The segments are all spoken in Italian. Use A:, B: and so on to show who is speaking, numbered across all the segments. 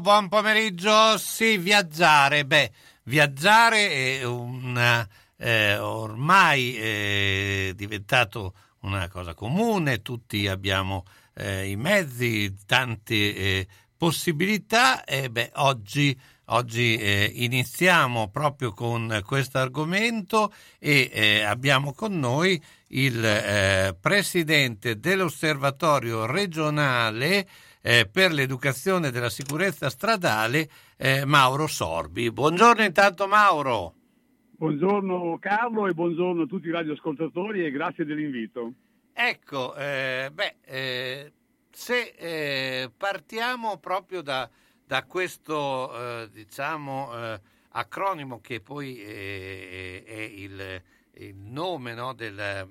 A: Buon pomeriggio. Sì, viaggiare. Beh, viaggiare è una, eh, ormai è diventato una cosa comune, tutti abbiamo eh, i mezzi, tante eh, possibilità e beh, oggi, oggi eh, iniziamo proprio con questo argomento e eh, abbiamo con noi il eh, presidente dell'osservatorio regionale eh, per l'educazione della sicurezza stradale, eh, Mauro Sorbi. Buongiorno intanto Mauro.
B: Buongiorno Carlo e buongiorno a tutti i radioascoltatori e grazie dell'invito.
A: Ecco, eh, beh, eh, se partiamo proprio da, da questo, eh, diciamo, acronimo che poi è il, il nome no, del,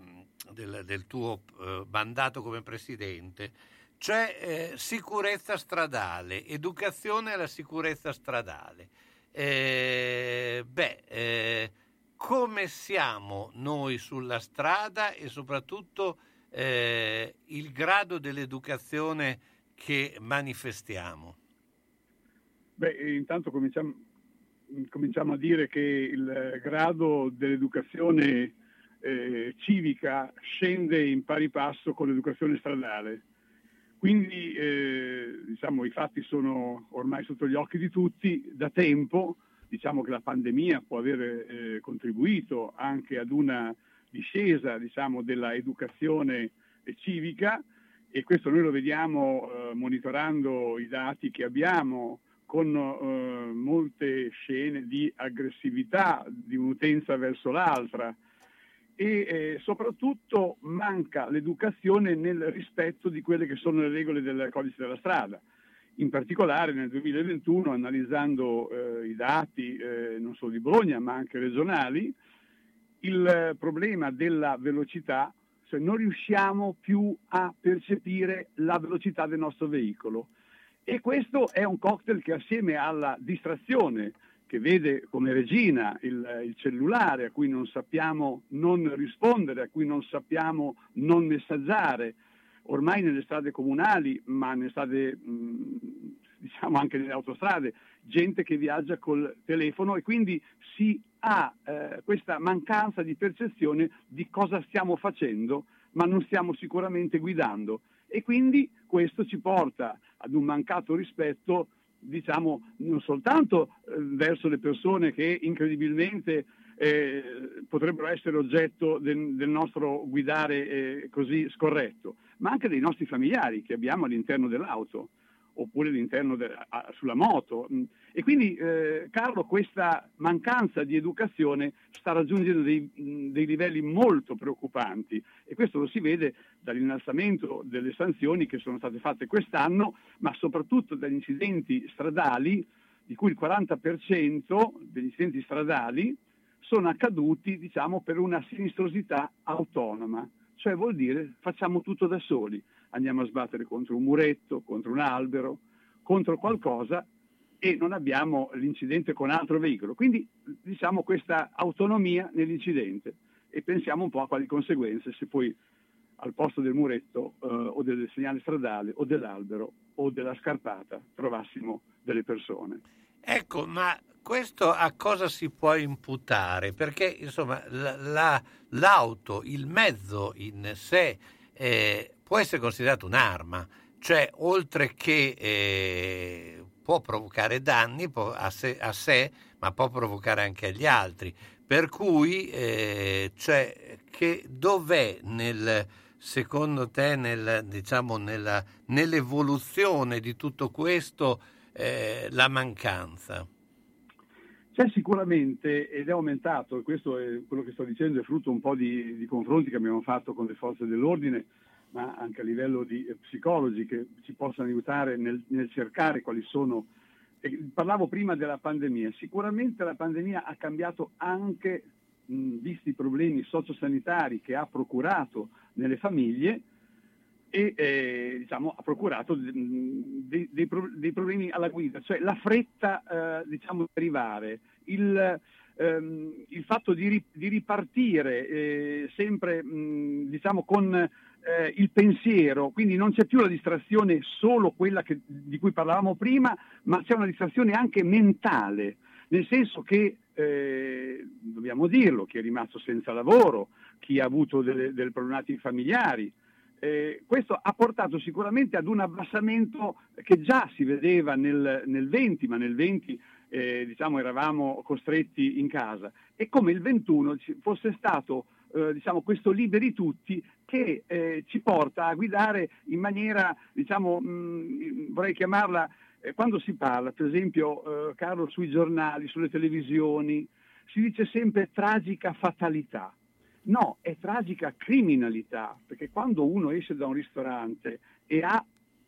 A: del, del, tuo mandato come presidente, cioè eh, sicurezza stradale, educazione alla sicurezza stradale. Eh, beh, eh, come siamo noi sulla strada e soprattutto eh, il grado dell'educazione che manifestiamo?
B: Beh, intanto cominciamo, cominciamo a dire che il grado dell'educazione eh, civica scende in pari passo con l'educazione stradale. Quindi eh, diciamo, i fatti sono ormai sotto gli occhi di tutti. Da tempo, diciamo che la pandemia può aver eh, contribuito anche ad una discesa diciamo, della educazione civica e questo noi lo vediamo eh, monitorando i dati che abbiamo con eh, molte scene di aggressività di un'utenza verso l'altra, e eh, soprattutto manca l'educazione nel rispetto di quelle che sono le regole del codice della strada. In particolare nel 2021, analizzando eh, i dati eh, non solo di Bologna ma anche regionali, il problema della velocità, se non riusciamo più a percepire la velocità del nostro veicolo. E questo è un cocktail che assieme alla distrazione, che vede come regina il, il, cellulare a cui non sappiamo non rispondere, a cui non sappiamo non messaggiare, ormai nelle strade comunali, ma nelle strade mh, diciamo anche nelle autostrade, gente che viaggia col telefono e quindi si ha eh, questa mancanza di percezione di cosa stiamo facendo, ma non stiamo sicuramente guidando. E quindi questo ci porta ad un mancato rispetto, diciamo, non soltanto eh, verso le persone che incredibilmente eh, potrebbero essere oggetto del, del nostro guidare eh, così scorretto, ma anche dei nostri familiari che abbiamo all'interno dell'auto oppure all'interno de, a, sulla moto. E quindi eh, Carlo questa mancanza di educazione sta raggiungendo dei, dei, livelli molto preoccupanti. E questo lo si vede dall'innalzamento delle sanzioni che sono state fatte quest'anno, ma soprattutto dagli incidenti stradali, di cui il 40% degli incidenti stradali sono accaduti diciamo, per una sinistrosità autonoma, cioè vuol dire facciamo tutto da soli, andiamo a sbattere contro un muretto, contro un albero, contro qualcosa e non abbiamo l'incidente con altro veicolo. Quindi diciamo questa autonomia nell'incidente e pensiamo un po' a quali conseguenze se poi al posto del muretto eh, o del segnale stradale o dell'albero o della scarpata trovassimo delle persone.
A: Ecco, ma questo a cosa si può imputare? Perché insomma la, la, l'auto, il mezzo in sé eh, può essere considerato un'arma, cioè oltre che eh, può provocare danni a sé, a, sé, ma può provocare anche agli altri. Per cui, eh, cioè, che dov'è nel, secondo te nel, diciamo, nella, nell'evoluzione di tutto questo eh, la mancanza?
B: C'è sicuramente, ed è aumentato, e questo è quello che sto dicendo, è frutto un po' di, di confronti che abbiamo fatto con le forze dell'ordine, ma anche a livello di eh, psicologi che ci possano aiutare nel, nel cercare quali sono. E parlavo prima della pandemia, sicuramente la pandemia ha cambiato anche, mh, visti i problemi sociosanitari che ha procurato nelle famiglie, e eh, diciamo, ha procurato dei, dei, dei, problemi alla guida, cioè la fretta eh, diciamo, di arrivare, il, ehm, il, fatto di, di ripartire eh, sempre mh, diciamo, con eh, il pensiero, quindi non c'è più la distrazione solo quella che, di cui parlavamo prima, ma c'è una distrazione anche mentale, nel senso che eh, dobbiamo dirlo, chi è rimasto senza lavoro, chi ha avuto delle, delle problematiche familiari, eh, questo ha portato sicuramente ad un abbassamento che già si vedeva nel, nel 20, ma nel 20 eh, diciamo, eravamo costretti in casa, e come il 21 fosse stato eh, diciamo, questo liberi tutti che eh, ci porta a guidare in maniera, diciamo, mh, mm, vorrei chiamarla, eh, quando si parla, per esempio, eh, Carlo, sui giornali, sulle televisioni, si dice sempre tragica fatalità. No, è tragica criminalità, perché quando uno esce da un ristorante e ha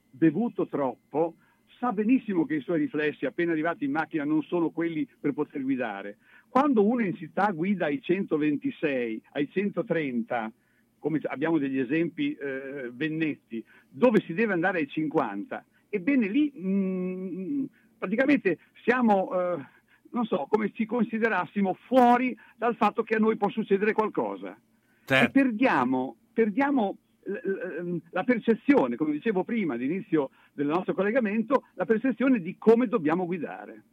B: bevuto troppo, sa benissimo che i suoi riflessi appena arrivati in macchina non sono quelli per poter guidare. Quando uno in città guida ai 126, ai 130, come abbiamo degli esempi eh, vennetti, dove si deve andare ai 50, ebbene lì mh, mm, praticamente siamo... Eh, non so, come ci considerassimo fuori dal fatto che a noi può succedere qualcosa. Certo. Perdiamo, perdiamo la percezione, come dicevo prima all'inizio del nostro collegamento, la percezione di come dobbiamo guidare.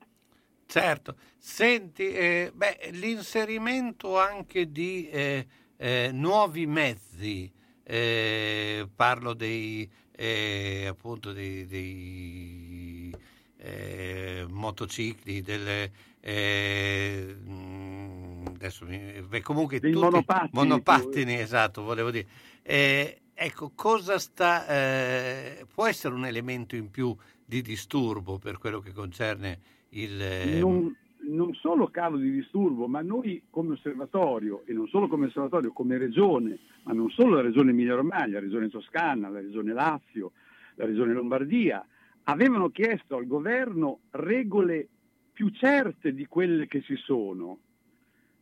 A: Certo, senti, eh, beh, l'inserimento anche di eh, eh, nuovi mezzi, eh, parlo dei, eh, appunto dei, dei eh, motocicli, delle, mm, adesso mi, comunque
B: Dei
A: tutti,
B: monopattini,
A: monopattini esatto, volevo dire. Ecco, cosa sta, può essere un elemento in più di disturbo per quello che concerne il...
B: Eh, non, non solo calo di disturbo, ma noi come osservatorio, e non solo come osservatorio, come regione, ma non solo la regione Emilia-Romagna, la regione Toscana, la regione Lazio, la regione Lombardia, avevano chiesto al governo regole più certe di quelle che ci sono,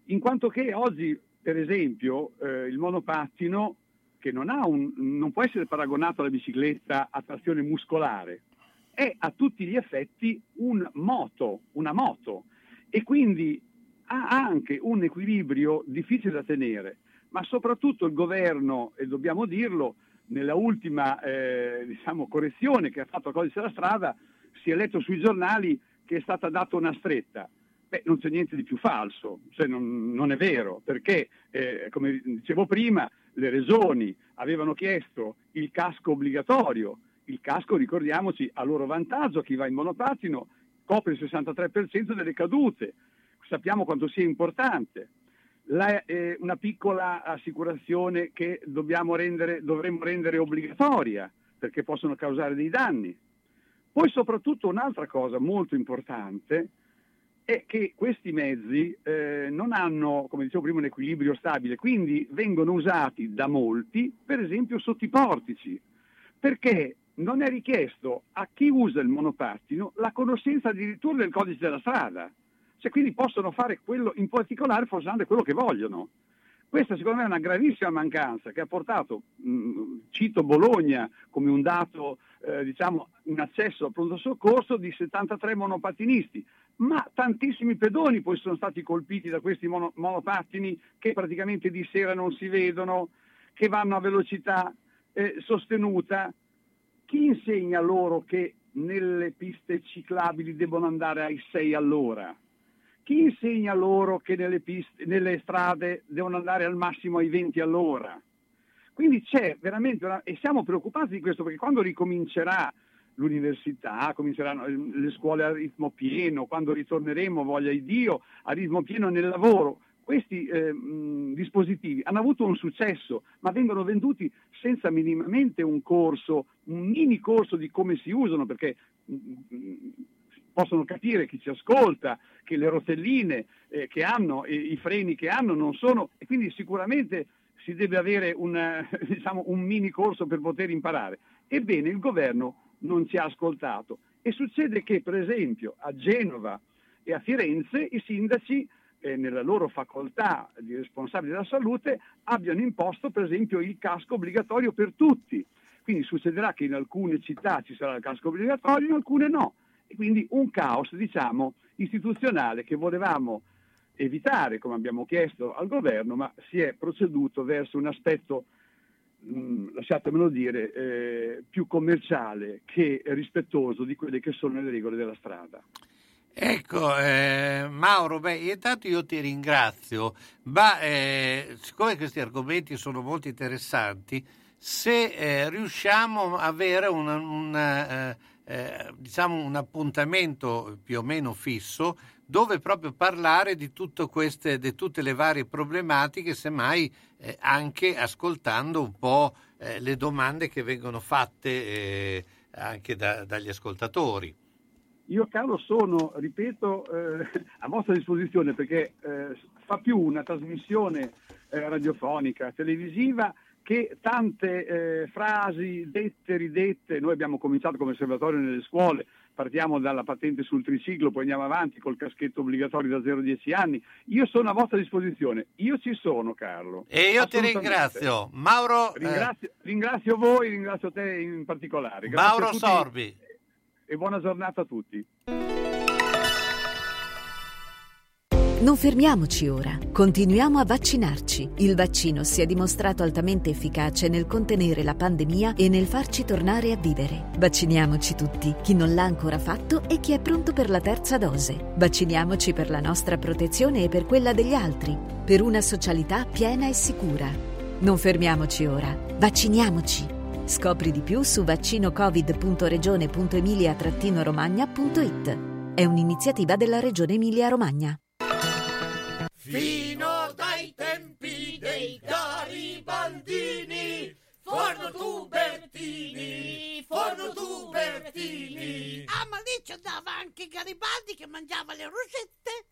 B: in quanto che oggi, per esempio, eh, il monopattino, che non, un, non può essere paragonato alla bicicletta a trazione muscolare, è a tutti gli effetti un moto, una moto, e quindi ha anche un equilibrio difficile da tenere, ma soprattutto il governo, e dobbiamo dirlo, nella ultima eh, diciamo, correzione che ha fatto il codice della strada si è letto sui giornali che è stata data una stretta. Beh, non c'è niente di più falso, cioè non, non è vero, perché, eh, come dicevo prima, le regioni avevano chiesto il casco obbligatorio. Il casco, ricordiamoci, a loro vantaggio, chi va in monopattino copre il 63% delle cadute. Sappiamo quanto sia importante. La, eh, una piccola assicurazione che rendere, dovremmo rendere obbligatoria perché possono causare dei danni. Poi soprattutto un'altra cosa molto importante è che questi mezzi eh, non hanno, come dicevo prima, un equilibrio stabile, quindi vengono usati da molti, per esempio sotto i portici, perché non è richiesto a chi usa il monopattino la conoscenza addirittura del codice della strada. Cioè, quindi possono fare quello, in particolare forse anche quello che vogliono. Questa secondo me è una gravissima mancanza che ha portato, mh, mm, cito Bologna come un dato, eh, diciamo, un accesso al pronto soccorso di 73 monopattinisti, ma tantissimi pedoni poi sono stati colpiti da questi mono, monopattini che praticamente di sera non si vedono, che vanno a velocità eh, sostenuta. Chi insegna loro che nelle piste ciclabili devono andare ai 6 all'ora? Chi insegna loro che nelle, piste, nelle strade devono andare al massimo ai 20 all'ora? Quindi c'è veramente una... e siamo preoccupati di questo perché quando ricomincerà l'università, cominceranno le scuole a ritmo pieno, quando ritorneremo, voglia di Dio, a ritmo pieno nel lavoro, questi eh, mh, dispositivi hanno avuto un successo, ma vengono venduti senza minimamente un corso, un mini corso di come si usano, perché mh, possono capire chi ci ascolta che le rotelline eh, che hanno, e i freni che hanno non sono, e quindi sicuramente si deve avere un, diciamo, un mini corso per poter imparare. Ebbene, il governo non ci ha ascoltato e succede che, per esempio, a Genova e a Firenze i sindaci eh, nella loro facoltà di responsabili della salute abbiano imposto per esempio il casco obbligatorio per tutti. Quindi succederà che in alcune città ci sarà il casco obbligatorio, in alcune no. E quindi un caos, diciamo, istituzionale che volevamo evitare, come abbiamo chiesto al governo, ma si è proceduto verso un aspetto, mh, mm, lasciatemelo dire, eh, più commerciale che rispettoso di quelle che sono le regole della strada.
A: Ecco, eh, Mauro, beh, intanto io ti ringrazio, ma eh, siccome questi argomenti sono molto interessanti, se eh, riusciamo a avere una, una eh, eh, diciamo un appuntamento più o meno fisso dove proprio parlare di, queste, di tutte le varie problematiche, semmai eh, anche ascoltando un po' le domande che vengono fatte anche da, dagli ascoltatori.
B: Io Carlo sono, ripeto, eh, a vostra disposizione perché eh, fa più una trasmissione radiofonica, televisiva che tante eh, frasi dette, ridette, noi abbiamo cominciato come osservatorio nelle scuole, partiamo dalla patente sul triciclo, poi andiamo avanti col caschetto obbligatorio da 0 a 10 anni. Io sono a vostra disposizione, io ci sono Carlo.
A: E io ti ringrazio. Mauro...
B: Eh, ringrazio, eh... ringrazio, voi, ringrazio te in particolare.
A: Grazie Mauro Sorbi.
B: E buona giornata a tutti.
C: Non fermiamoci ora, continuiamo a vaccinarci. Il vaccino si è dimostrato altamente efficace nel contenere la pandemia e nel farci tornare a vivere. Vacciniamoci tutti, chi non l'ha ancora fatto e chi è pronto per la terza dose. Vacciniamoci per la nostra protezione e per quella degli altri, per una socialità piena e sicura. Non fermiamoci ora, vacciniamoci. Scopri di più su vaccinocovid.regione.emilia-romagna.it. È un'iniziativa della Regione Emilia-Romagna.
D: Fino dai tempi dei Garibaldini, Forno Tubertini, Forno Tubertini.
E: Ah, ma lì ci andava anche Garibaldi che mangiava le rosette.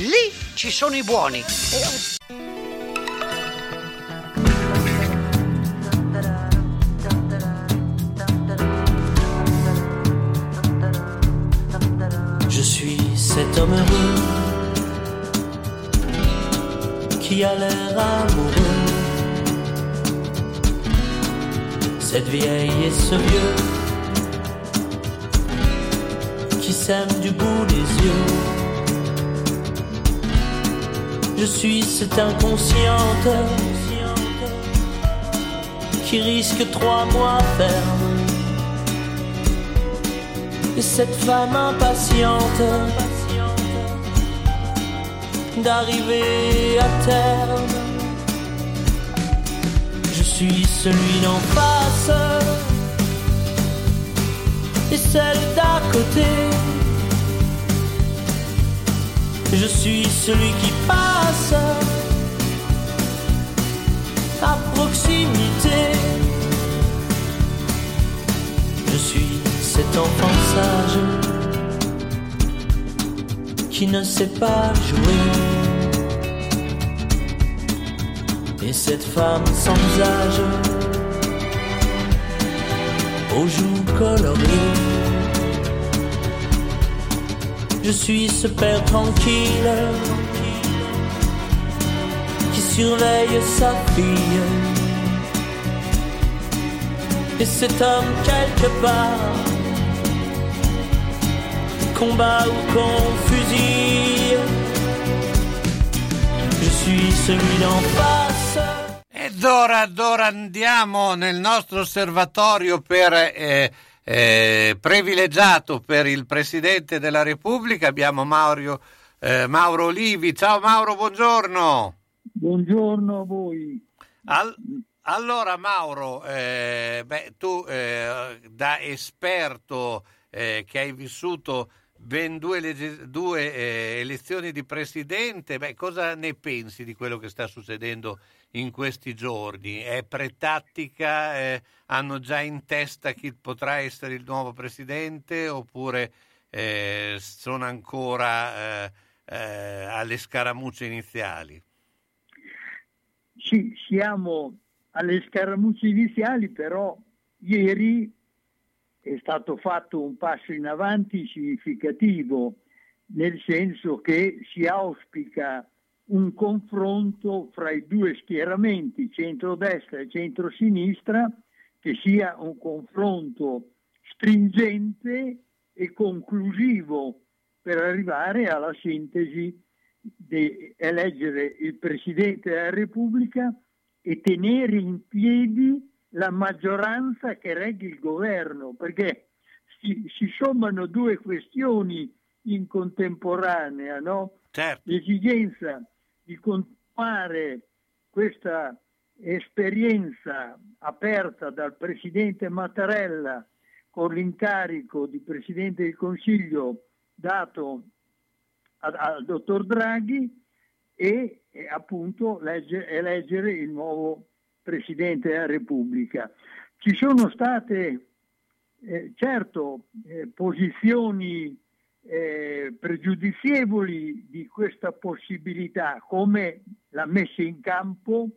F: Lì ci sono i buoni.
G: Je suis cet homme heureux qui a l'air amoureux. Cette vieille et ce vieux qui s'aiment du bout des yeux. Je suis cette inconsciente qui risque trois mois ferme. Et cette femme impatiente d'arriver à terme. Je suis celui d'en face et celle d'à côté. Je suis celui qui passe à proximité. Je suis cet enfant sage qui ne sait pas jouer. Et cette femme sans âge aux joues colorées. Je suis ce père tranquille qui surveille sa fille. Et cet homme quelque part combat ou qu'on fusille. Je suis celui d'en face.
A: Ed ora, ora andiamo nel nostro osservatorio per, eh, eh, privilegiato per il Presidente della Repubblica. Abbiamo Mauro, eh, Mauro Olivi. Ciao Mauro, buongiorno.
H: Buongiorno a voi.
A: Al- allora Mauro, eh, beh, tu eh, da esperto eh, che hai vissuto ben due, legge- due, eh, elezioni di presidente, beh, cosa ne pensi di quello che sta succedendo in questi giorni? È pretattica? Eh, hanno già in testa chi potrà essere il nuovo presidente oppure eh, sono ancora eh, eh, alle scaramucce iniziali?
H: Sì, siamo alle scaramucce iniziali, però ieri è stato fatto un passo in avanti significativo, nel senso che si auspica un confronto fra i due schieramenti, centrodestra e centrosinistra, che sia un confronto stringente e conclusivo per arrivare alla sintesi di eleggere il Presidente della Repubblica e tenere in piedi la maggioranza che regge il governo, perché si, si sommano due questioni in contemporanea, no?
A: Certo.
H: l'esigenza di continuare questa esperienza aperta dal Presidente Mattarella con l'incarico di Presidente del Consiglio dato al, dottor Draghi e, e appunto legge, eleggere il nuovo Presidente della Repubblica. Ci sono state eh, certo eh, posizioni eh, pregiudizievoli di questa possibilità, come la messa in campo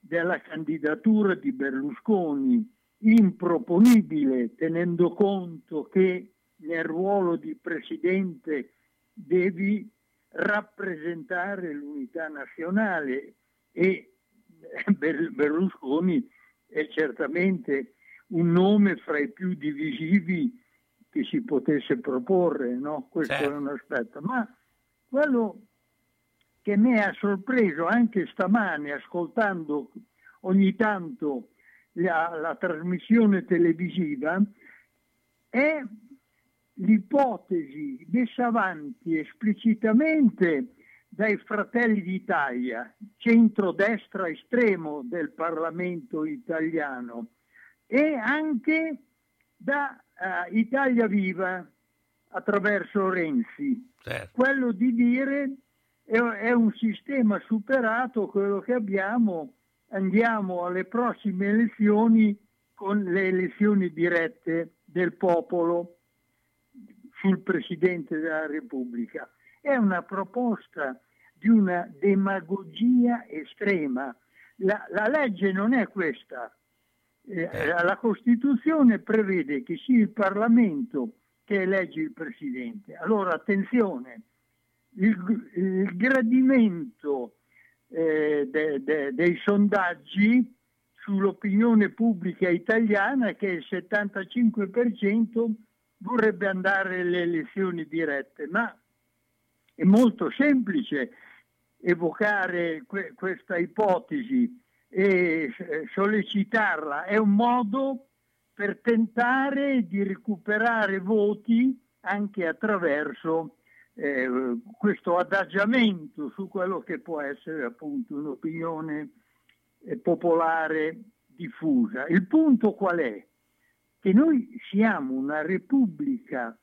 H: della candidatura di Berlusconi, improponibile tenendo conto che nel ruolo di presidente devi rappresentare l'unità nazionale e Berlusconi è certamente un nome fra i più divisivi che si potesse proporre, no? questo certo. è un aspetto. Ma quello che mi ha sorpreso anche stamane ascoltando ogni tanto la, la trasmissione televisiva è l'ipotesi messa avanti esplicitamente dai Fratelli d'Italia, centrodestra estremo del Parlamento italiano, e anche da uh, Italia Viva attraverso Renzi. Certo. Quello di dire è, è un sistema superato quello che abbiamo, andiamo alle prossime elezioni con le elezioni dirette del popolo sul Presidente della Repubblica. È una proposta di una demagogia estrema. La, la legge non è questa. Eh, eh. la Costituzione prevede che sia il Parlamento che elegge il Presidente. Allora attenzione, il, il gradimento eh, de, de, dei sondaggi sull'opinione pubblica italiana che il 75% vorrebbe andare alle elezioni dirette, ma è molto semplice evocare que- questa ipotesi e eh, sollecitarla, è un modo per tentare di recuperare voti anche attraverso eh, questo adagiamento su quello che può essere appunto un'opinione eh, popolare diffusa. Il punto qual è? Che noi siamo una repubblica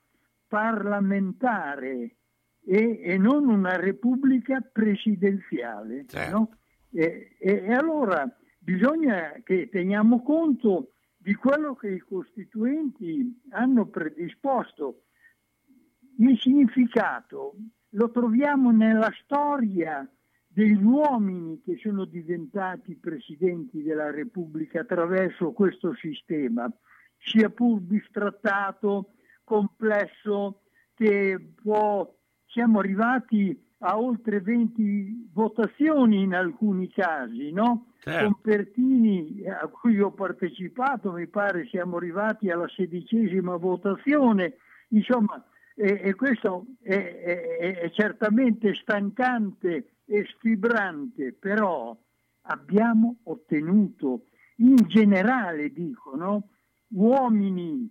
H: parlamentare e, e non una repubblica presidenziale. Certo. No? E, e, e allora bisogna che teniamo conto di quello che i costituenti hanno predisposto. Il significato lo troviamo nella storia degli uomini che sono diventati presidenti della Repubblica attraverso questo sistema, sia pur bistrattato, complesso, che può... Siamo arrivati a oltre 20 votazioni in alcuni casi, no? Certo. Con Pertini a cui ho partecipato, mi pare siamo arrivati alla sedicesima votazione, insomma e, e questo è, è, è, certamente stancante e sfibrante, però abbiamo ottenuto in generale, dicono, uomini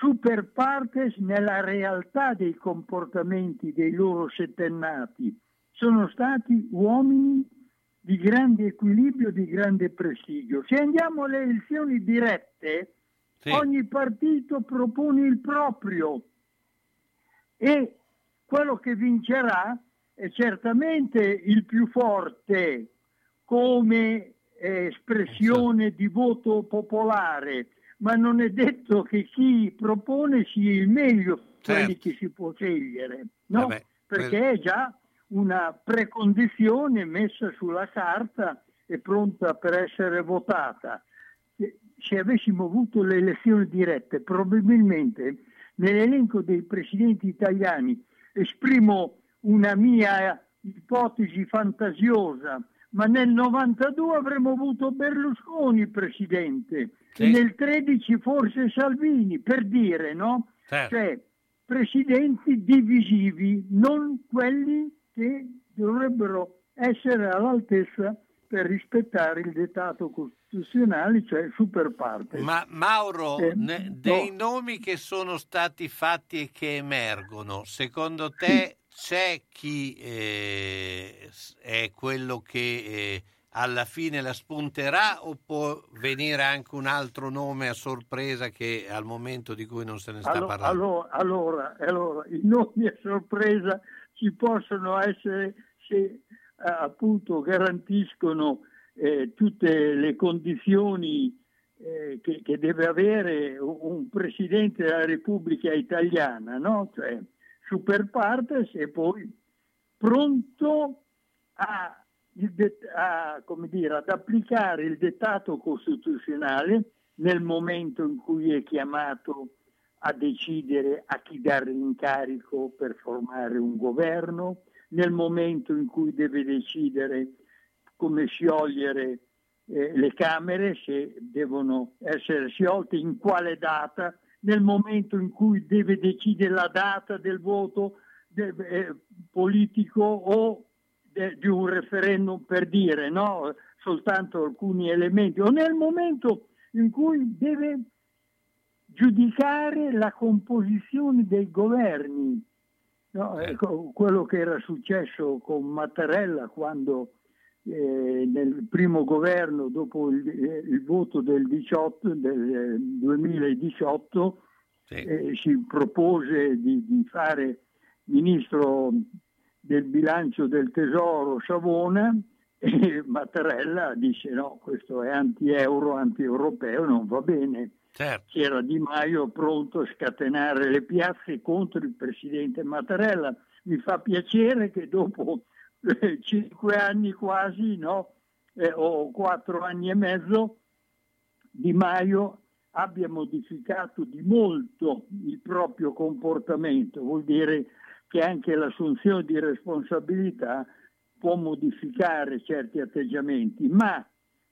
H: super partes nella realtà dei comportamenti dei loro settennati. Sono stati uomini di grande equilibrio, di grande prestigio. Se andiamo alle elezioni dirette, sì. ogni partito propone il proprio e quello che vincerà è certamente il più forte come eh, espressione di voto popolare, ma non è detto che chi propone sia il meglio certo. quelli che si può scegliere, no? Vabbè, perché per... è già una precondizione messa sulla carta e pronta per essere votata. Se avessimo avuto le elezioni dirette, probabilmente nell'elenco dei presidenti italiani esprimo una mia ipotesi fantasiosa, ma nel 92 avremmo avuto Berlusconi presidente sì. nel 13 forse Salvini, per dire, no? Certo. Cioè, presidenti divisivi, non quelli che dovrebbero essere all'altezza per rispettare il dettato costituzionale, cioè super parte.
A: Ma Mauro, eh, ne, dei no. nomi che sono stati fatti e che emergono, secondo te. c'è chi eh, è quello che eh, alla fine la spunterà o può venire anche un altro nome a sorpresa che al momento di cui non se ne sta
H: allora,
A: parlando?
H: Allora, allora, allora, i nomi a sorpresa ci possono essere se appunto garantiscono eh, tutte le condizioni eh, che, che, deve avere un Presidente della Repubblica italiana, no? cioè super partes e poi pronto a, a, dire, ad applicare il dettato costituzionale nel momento in cui è chiamato a decidere a chi dare l'incarico per formare un governo, nel momento in cui deve decidere come sciogliere eh, le Camere, se devono essere sciolte, in quale data, nel momento in cui deve decidere la data del voto de, eh, politico o de, di un referendum per dire no, soltanto alcuni elementi, o nel momento in cui deve giudicare la composizione dei governi. No? Ecco, quello che era successo con Mattarella quando eh, nel primo governo dopo il, eh, il voto del, 18, del 2018 sì. eh, si propose di, di, fare ministro del bilancio del tesoro Savona e Mattarella dice no, questo è anti-euro, anti-europeo, non va bene. Certo. C'era Di Maio pronto a scatenare le piazze contro il presidente Mattarella. Mi fa piacere che dopo cinque anni quasi, no? eh, o quattro anni e mezzo, Di Maio abbia modificato di molto il proprio comportamento, vuol dire che anche l'assunzione di responsabilità può modificare certi atteggiamenti, ma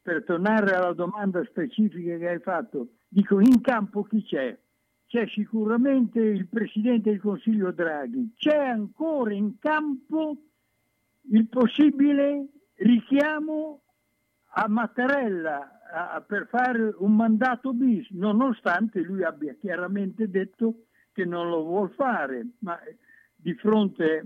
H: per tornare alla domanda specifica che hai fatto, dico in campo chi c'è? C'è sicuramente il Presidente del Consiglio Draghi, c'è ancora in campo il possibile richiamo a Mattarella a, per fare un mandato bis, nonostante lui abbia chiaramente detto che non lo vuol fare, ma di fronte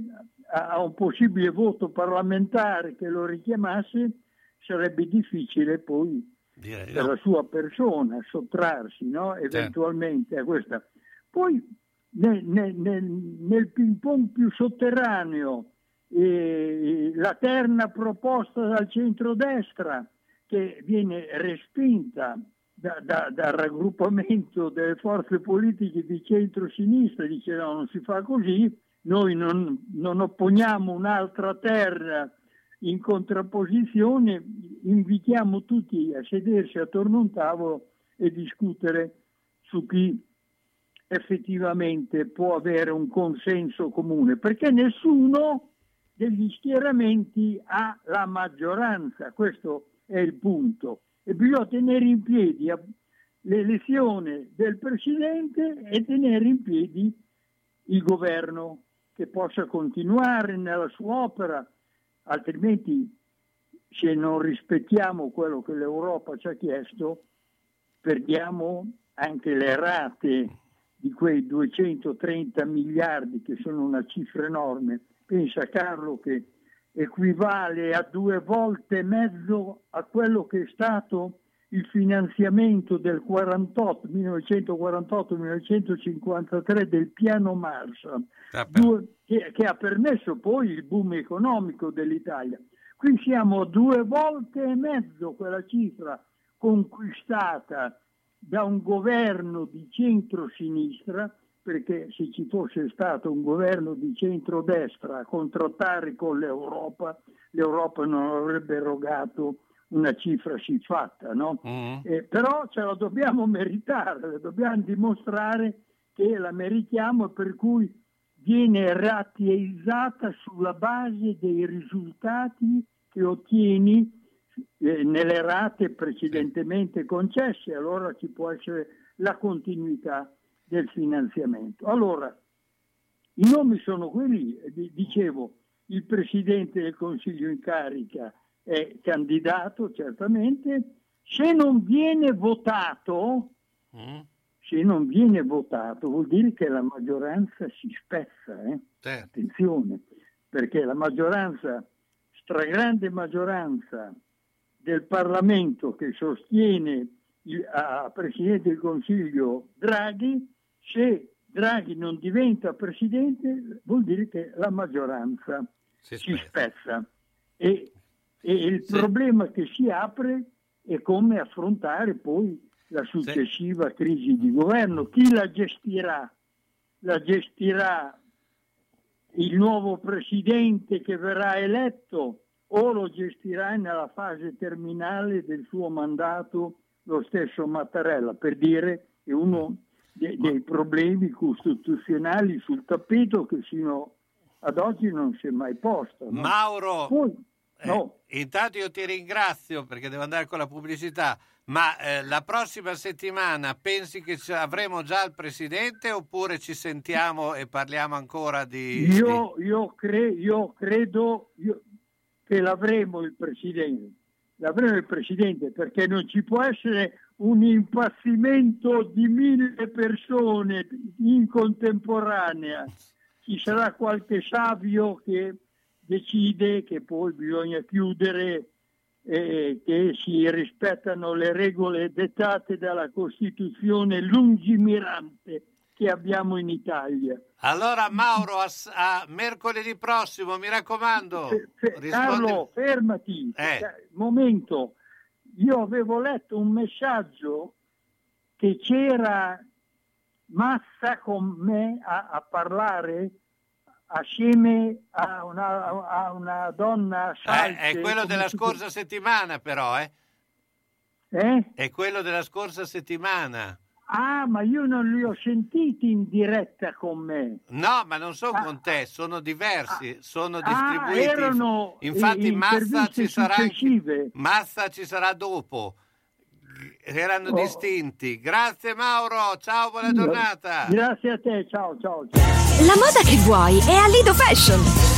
H: a, a un possibile voto parlamentare che lo richiamasse sarebbe difficile poi Direi per no. la sua persona sottrarsi no? Certo. eventualmente certo. a questa. Poi nel, nel, nel, nel ping pong più sotterraneo eh, la terna proposta dal centrodestra che viene respinta da, da, dal raggruppamento delle forze politiche di centro-sinistra, dice no, non si fa così, noi non, non opponiamo un'altra terra in contrapposizione, invitiamo tutti a sedersi attorno a un tavolo e discutere su chi effettivamente può avere un consenso comune, perché nessuno degli schieramenti ha la maggioranza, questo è il punto. E bisogna tenere in piedi l'elezione del Presidente e tenere in piedi il governo che possa continuare nella sua opera, altrimenti se non rispettiamo quello che l'Europa ci ha chiesto, perdiamo anche le rate di quei 230 miliardi che sono una cifra enorme pensa Carlo che equivale a due volte e mezzo a quello che è stato il finanziamento del 1948-1953 del piano Marshall, ah, due, che, che, ha permesso poi il boom economico dell'Italia. Qui siamo a due volte e mezzo quella cifra conquistata da un governo di centro-sinistra perché se ci fosse stato un governo di centrodestra a contrattare con l'Europa, l'Europa non avrebbe erogato una cifra siffatta, no? Mm. Eh, però ce la dobbiamo meritare, dobbiamo dimostrare che la meritiamo e per cui viene rateizzata sulla base dei risultati che ottieni eh, nelle rate precedentemente concesse, allora ci può essere la continuità del finanziamento. Allora, i nomi sono quelli, dicevo, il Presidente del Consiglio in carica è candidato certamente, se non viene votato, mm. se non viene votato vuol dire che la maggioranza si spezza, eh? certo. attenzione, perché la maggioranza, stragrande maggioranza del Parlamento che sostiene il Presidente del Consiglio Draghi se Draghi non diventa presidente vuol dire che la maggioranza si spezza, si spezza. e E il
A: Sì.
H: problema che si apre è come affrontare poi la successiva crisi di governo. Chi la gestirà? La gestirà il nuovo presidente che verrà eletto o lo gestirà nella fase terminale del suo mandato lo stesso Mattarella, per dire è uno de- dei problemi costituzionali sul tappeto che fino ad oggi non si è mai posto. no?
A: Mauro,
H: Poi-
A: eh,
H: no.
A: intanto io ti ringrazio perché devo andare con la pubblicità, ma eh, la prossima settimana pensi che avremo già il presidente oppure ci sentiamo e parliamo ancora di...
H: Io, io, cre- io credo io- che l'avremo il Presidente, l'avremo il Presidente perché non ci può essere un impazzimento di mille persone in contemporanea. Ci sarà qualche savio che decide che poi bisogna chiudere e che si rispettano le regole dettate dalla Costituzione lungimirante che abbiamo in Italia.
A: Allora Mauro, a, a mercoledì prossimo, mi raccomando. rispondi-
H: Carlo, fermati,
A: Eh.
H: Eh, momento. Io avevo letto un messaggio che c'era Massa con me a, a parlare assieme a una, a una donna
A: Eh,
H: salte.
A: è quello della
H: si
A: scorsa settimana però, eh?
H: Eh?
A: È quello della scorsa settimana.
H: Ah, ma io non li ho sentiti in diretta con me.
A: No, ma non sono con te, sono diversi, sono
H: Ah,
A: distribuiti.
H: erano
A: Infatti
H: i-
A: Mazza ci sarà. Mazza ci sarà dopo. Erano
H: Oh.
A: distinti. Grazie Mauro, ciao, buona giornata.
H: Grazie a te, ciao, ciao. ciao.
I: La moda che vuoi è a Lido Fashion.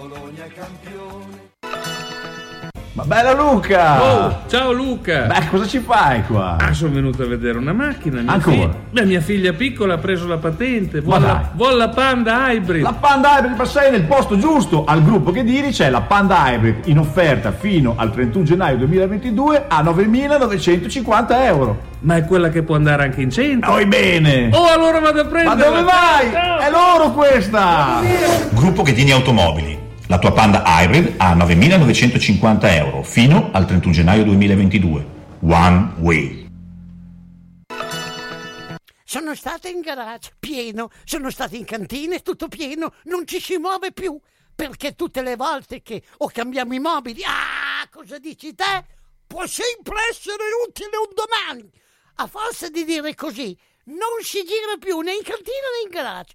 J: Bologna campione.
K: Ma bella Luca!
L: Oh, ciao Luca!
K: Beh, cosa ci fai qua?
L: Ah, sono venuto a vedere una macchina. Mia
K: Ancora?
L: fi- Beh, mia figlia piccola ha preso la patente. Vuole,
K: Ma
L: la,
K: dai.
L: vuole la Panda Hybrid.
K: La Panda Hybrid, ma sei nel posto giusto. Al gruppo che diri c'è la Panda Hybrid in offerta fino al 31 gennaio 2022 a 9.950 euro.
L: Ma è quella che può andare anche in centro.
K: Poi bene!
L: Oh, allora vado a
K: Ma
L: prendere.
K: dove vai? È loro questa!
M: Gruppo Ghedini Automobili. La tua Panda Hybrid a 9.950 euro fino al 31 gennaio 2022. One Way.
E: Sono stata in garage, pieno, sono stata in cantina, tutto pieno, non ci si muove più, perché tutte le volte che o cambiamo i mobili, ah, cosa dici te? Può sempre essere utile un domani. A forza di dire così, non si gira più né in cantina né in garage.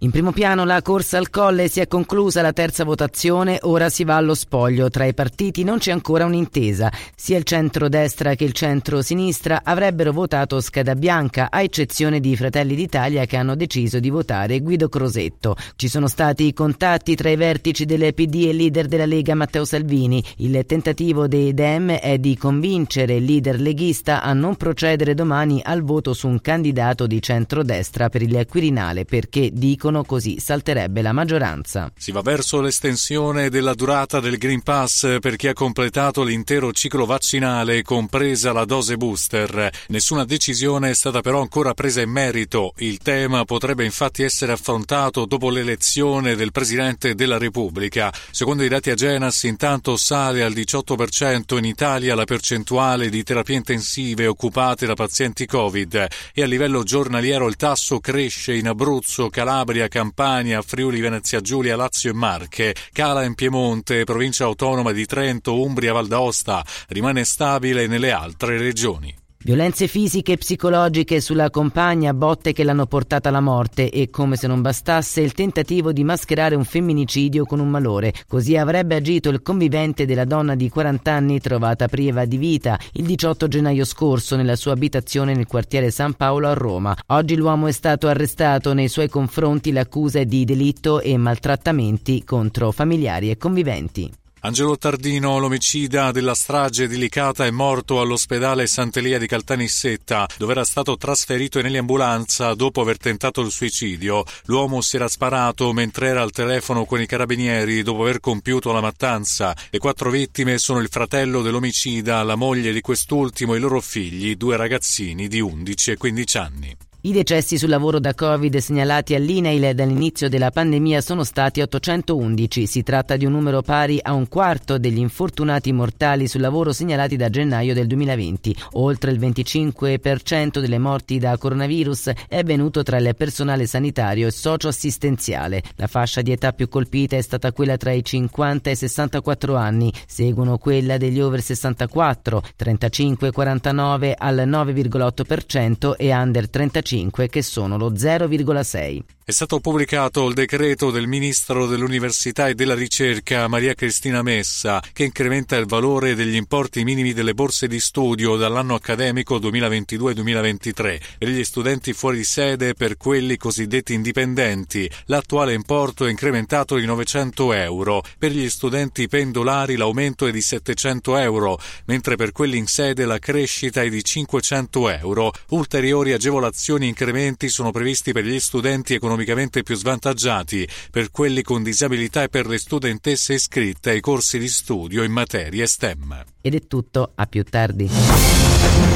N: In primo piano la corsa al colle si è conclusa la terza votazione, ora si va allo spoglio. Tra i partiti non c'è ancora un'intesa. Sia il centro-destra che il centro-sinistra avrebbero votato scheda bianca, a eccezione di Fratelli d'Italia che hanno deciso di votare Guido Crosetto. Ci sono stati contatti tra i vertici delle PD e il leader della Lega Matteo Salvini. Il tentativo dei Dem è di convincere il leader leghista a non procedere domani al voto su un candidato di centro-destra per il Quirinale perché dicono così salterebbe la maggioranza.
O: Si va verso l'estensione della durata del Green Pass per chi ha completato l'intero ciclo vaccinale, compresa la dose booster. Nessuna decisione è stata però ancora presa in merito. Il tema potrebbe infatti essere affrontato dopo l'elezione del Presidente della Repubblica. Secondo i dati Agenas, intanto sale al 18% in Italia la percentuale di terapie intensive occupate da pazienti Covid e a livello giornaliero il tasso cresce in Abruzzo, Calabria, Campania, Friuli, Venezia Giulia, Lazio e Marche, cala in Piemonte, provincia autonoma di Trento, Umbria, Val d'Aosta, rimane stabile nelle altre regioni.
N: Violenze fisiche e psicologiche sulla compagna, botte che l'hanno portata alla morte e, come se non bastasse, il tentativo di mascherare un femminicidio con un malore. Così avrebbe agito il convivente della donna di 40 anni trovata priva di vita il 18 gennaio scorso nella sua abitazione nel quartiere San Paolo a Roma. Oggi l'uomo è stato arrestato, nei suoi confronti l'accusa è di delitto e maltrattamenti contro familiari e conviventi.
O: Angelo Tardino, l'omicida della strage di Licata, è morto all'ospedale Sant'Elia di Caltanissetta, dove era stato trasferito in eliambulanza dopo aver tentato il suicidio. L'uomo si era sparato mentre era al telefono con i carabinieri dopo aver compiuto la mattanza. Le quattro vittime sono il fratello dell'omicida, la moglie di quest'ultimo e i loro figli, due ragazzini di 11 e 15 anni.
N: I decessi sul lavoro da Covid segnalati all'INAIL dall'inizio della pandemia sono stati 811. Si tratta di un numero pari a un quarto degli infortunati mortali sul lavoro segnalati da gennaio del 2020. Oltre il 25% delle morti da coronavirus è avvenuto tra il personale sanitario e socioassistenziale. La fascia di età più colpita è stata quella tra i 50 e i 64 anni, seguono quella degli over 64, 35-49 al 9,8% e under 35 che sono lo 0,6.
O: È stato pubblicato il decreto del Ministro dell'Università e della Ricerca Maria Cristina Messa che incrementa il valore degli importi minimi delle borse di studio dall'anno accademico 2022-2023 per gli studenti fuori sede e per quelli cosiddetti indipendenti. L'attuale importo è incrementato di 900 euro. Per gli studenti pendolari l'aumento è di 700 euro, mentre per quelli in sede la crescita è di 500 euro. Ulteriori agevolazioni incrementi sono previsti per gli studenti economicamente più svantaggiati, per quelli con disabilità e per le studentesse iscritte ai corsi di studio in materie STEM.
N: Ed è tutto, a più tardi.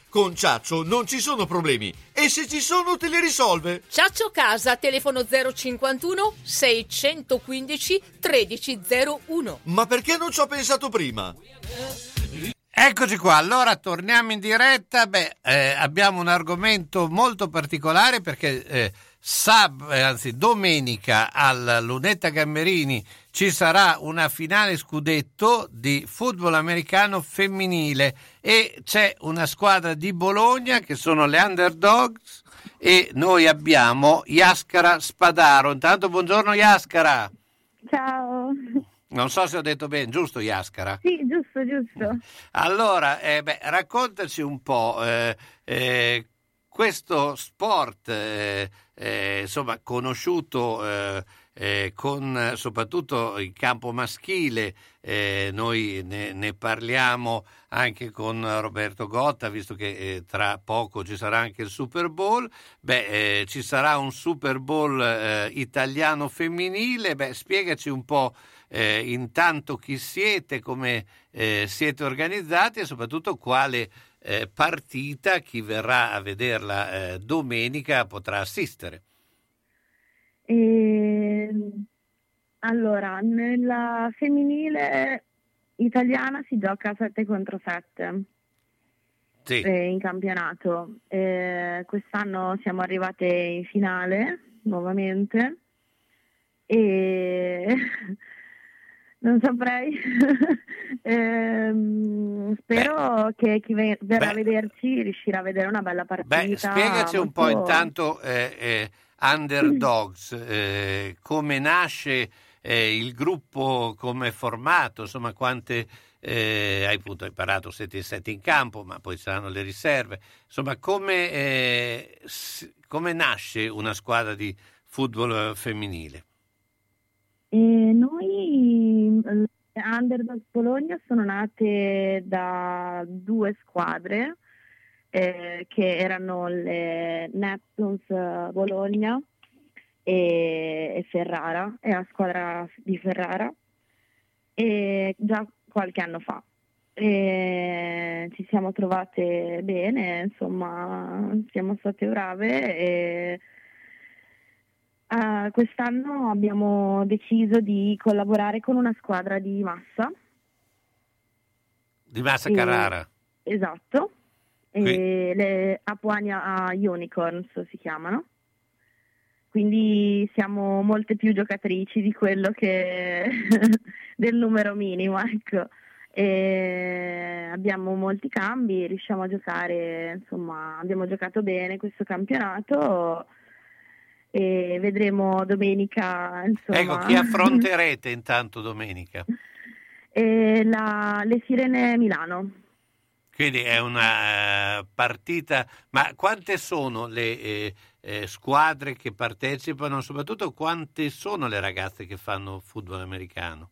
P: Con Ciaccio non ci sono problemi e se ci sono te li risolve.
Q: Ciaccio Casa, telefono 051 615 1301.
P: Ma perché non ci ho pensato prima?
A: Eccoci qua, allora torniamo in diretta. Beh, eh, abbiamo un argomento molto particolare perché eh, sab- eh, anzi, domenica alla Lunetta Gammerini ci sarà una finale scudetto di football americano femminile e c'è una squadra di Bologna che sono le underdogs e noi abbiamo Yaskara Spadaro. Intanto buongiorno Yaskara.
R: Ciao.
A: Non so se ho detto bene, giusto Yaskara?
R: Sì, giusto, giusto.
A: Allora, eh, beh, raccontaci un po' eh, eh, questo sport, eh, insomma, conosciuto eh, con eh, soprattutto il campo maschile, eh, noi ne, ne, parliamo anche con Roberto Gotta, visto che eh, tra poco ci sarà anche il Super Bowl. Beh, eh, ci sarà un Super Bowl eh, italiano femminile. Beh, spiegaci un po' intanto chi siete, come siete organizzati e soprattutto quale partita chi verrà a vederla domenica potrà assistere.
R: E, allora, nella femminile italiana si gioca 7 contro 7
A: sì.
R: eh, in campionato. Eh, quest'anno siamo arrivate in finale nuovamente e non saprei. Ehm, spero Beh. che chi verrà Beh. a vederci riuscirà a vedere una bella partita.
A: Beh, spiegaci molto... un po' intanto eh, eh Underdogs, come nasce eh, il gruppo, come è formato, insomma quante, eh, hai appunto imparato, siete sette in campo, ma poi saranno le riserve, insomma come, eh, come nasce una squadra di football femminile?
R: noi, Underdogs Bologna, sono nate da due squadre, eh, che erano le Neptunes eh, Bologna e, e, Ferrara, e la squadra di Ferrara, e già qualche anno fa. E ci siamo trovate bene, insomma, siamo state brave e uh, quest'anno abbiamo deciso di collaborare con una squadra di massa.
A: Di massa Carrara.
R: Esatto, e le Apuania Unicorns si chiamano. Quindi siamo molte più giocatrici di quello che del numero minimo, ecco. E abbiamo molti cambi, riusciamo a giocare, insomma, abbiamo giocato bene questo campionato e vedremo domenica. Insomma.
A: Ecco, chi affronterete intanto domenica?
R: La, le Sirene Milano.
A: Quindi è una uh, partita, ma quante sono le eh, eh, squadre che partecipano, soprattutto quante sono le ragazze che fanno football americano?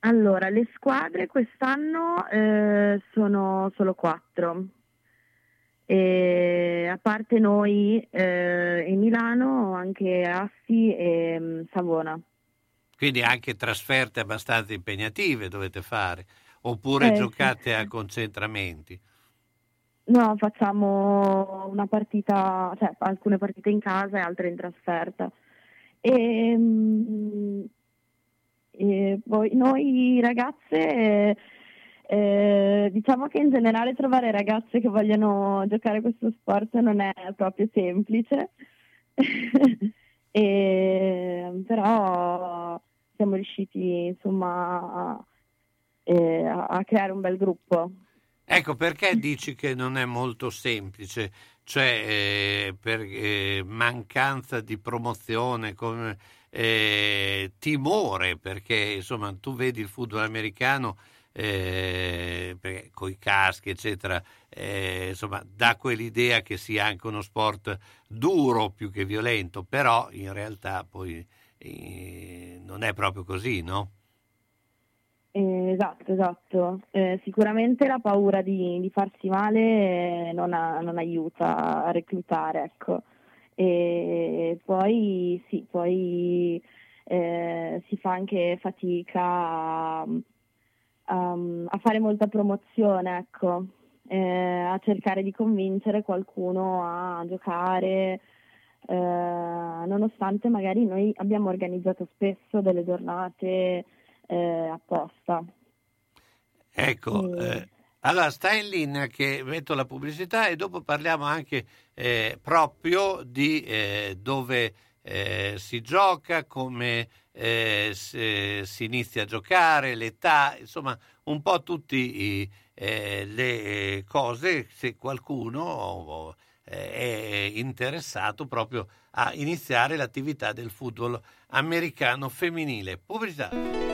R: Allora, le squadre quest'anno eh, sono solo quattro. E a parte noi eh, in Milano, anche Assi e um, Savona.
A: Quindi anche trasferte abbastanza impegnative dovete fare. Oppure eh, giocate sì. a concentramenti?
R: No, facciamo una partita, cioè alcune partite in casa e altre in trasferta. E, mm, e poi noi ragazze, eh, diciamo che in generale trovare ragazze che vogliono giocare questo sport non è proprio semplice, e, però siamo riusciti insomma a eh, a, creare un bel gruppo.
A: Ecco, perché dici che non è molto semplice? Cioè, eh, per eh, mancanza di promozione, come, eh, timore, perché insomma tu vedi il football americano eh, con i caschi, eccetera, eh, insomma, dà quell'idea che sia anche uno sport duro più che violento, però in realtà poi eh, non è proprio così, no?
R: Eh, esatto, esatto. Eh, sicuramente la paura di, di farsi male eh, non, ha, non, aiuta a reclutare, ecco. E poi sì, poi eh, si fa anche fatica a, a, a fare molta promozione, ecco. Eh, a cercare di convincere qualcuno a giocare, eh, nonostante magari noi abbiamo organizzato spesso delle giornate eh, apposta.
A: Ecco, e... eh, allora stai in linea che metto la pubblicità e dopo parliamo anche eh, proprio di eh, dove si gioca, come si, si, inizia a giocare, l'età, insomma un po' tutte le cose se qualcuno è interessato proprio a iniziare l'attività del football americano femminile. Pubblicità.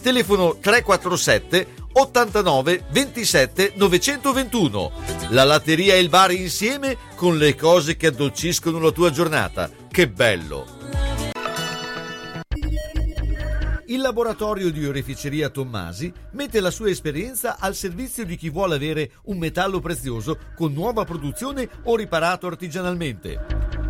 P: Telefono 347 89 27 921. La latteria e il bar insieme con le cose che addolciscono la tua giornata. Che bello! Il laboratorio di oreficeria Tommasi mette la sua esperienza al servizio di chi vuole avere un metallo prezioso con nuova produzione o riparato artigianalmente.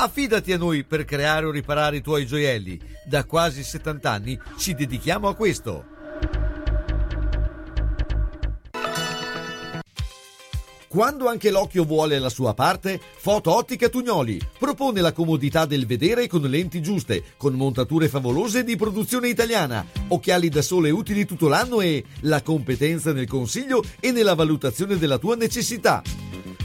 P: Affidati a noi per creare o riparare i tuoi gioielli. Da quasi 70 anni ci dedichiamo a questo. Quando anche l'occhio vuole la sua parte, Foto Ottica Tugnoli propone la comodità del vedere con lenti giuste, con montature favolose di produzione italiana, occhiali da sole utili tutto l'anno e la competenza nel consiglio e nella valutazione della tua necessità.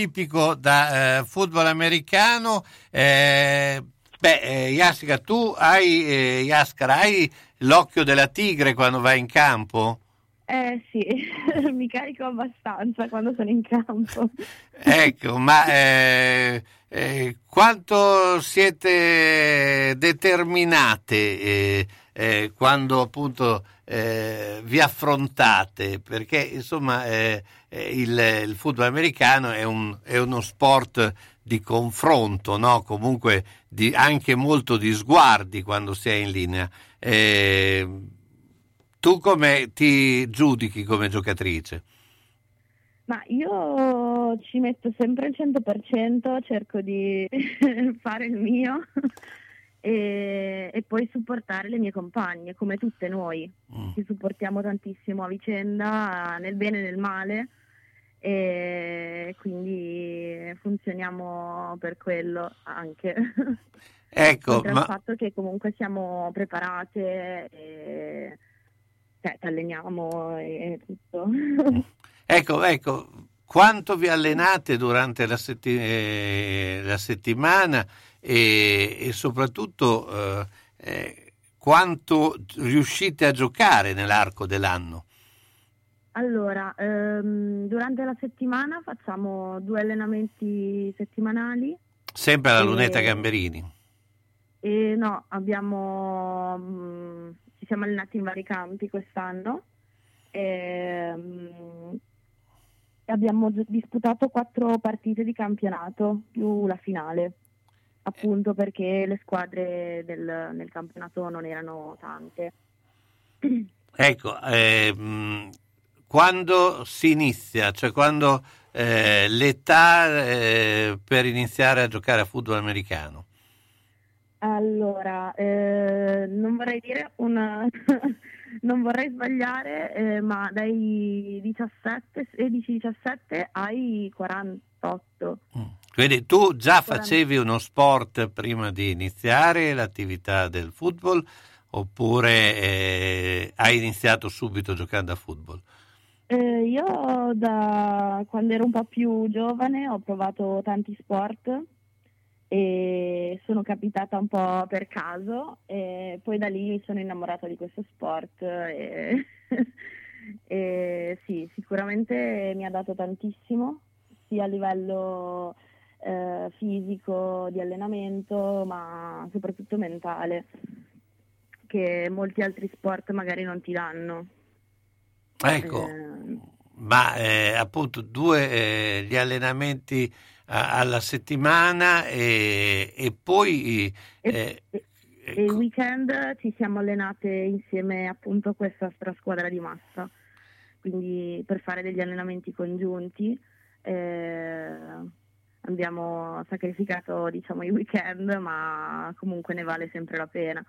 A: Tipico da eh, football americano. Eh, beh, eh, Yaska, tu hai, eh, Yaskara, hai l'occhio della tigre quando vai in campo?
R: Eh sì, mi carico abbastanza quando sono in campo.
A: Ecco, ma eh, eh, quanto siete determinate eh, eh, quando appunto vi affrontate? Perché insomma il, il football americano è, un, è, uno sport di confronto, no? comunque di, anche molto di sguardi quando si è in linea. tu come ti giudichi come giocatrice?
R: Ma io ci metto sempre il 100%, cerco di fare il mio e, e, poi supportare le mie compagne, come tutte noi. Mm. Ci supportiamo tantissimo a vicenda, nel bene e nel male e quindi funzioniamo per quello anche.
A: Ecco,
R: ma...
A: il
R: fatto che comunque siamo preparate e cioè, alleniamo e tutto.
A: Ecco, ecco, quanto vi allenate durante la, setti- eh, la settimana e, e soprattutto eh, eh, quanto riuscite a giocare nell'arco dell'anno?
R: Allora, ehm, durante la settimana facciamo due allenamenti settimanali.
A: Sempre alla lunetta Gamberini?
R: E no, abbiamo, mh, mm, ci siamo allenati in vari campi quest'anno. E, mh, abbiamo disputato quattro partite di campionato più la finale, appunto perché le squadre del, nel campionato non erano tante.
A: Ecco, ehm, quando si inizia, cioè quando eh, l'età eh, per iniziare a giocare a football americano?
R: Allora, eh, non vorrei dire una, non vorrei sbagliare, eh, ma dai 17, 16-17 ai 48.
A: Mm. Quindi tu già facevi uno sport prima di iniziare l'attività del football oppure eh, hai iniziato subito giocando a football?
R: Eh, io da quando ero un po' più giovane ho provato tanti sport e sono capitata un po' per caso e poi da lì mi sono innamorata di questo sport e, e sì, sicuramente mi ha dato tantissimo sia a livello eh, fisico, di allenamento, ma soprattutto mentale, che molti altri sport magari non ti danno.
A: Ecco, eh, ma eh, appunto due eh, gli allenamenti alla settimana e, e poi...
R: Eh, e, e il weekend ci siamo allenate insieme appunto a questa squadra di massa, quindi per fare degli allenamenti congiunti. Eh, abbiamo sacrificato diciamo i weekend ma comunque ne vale sempre la pena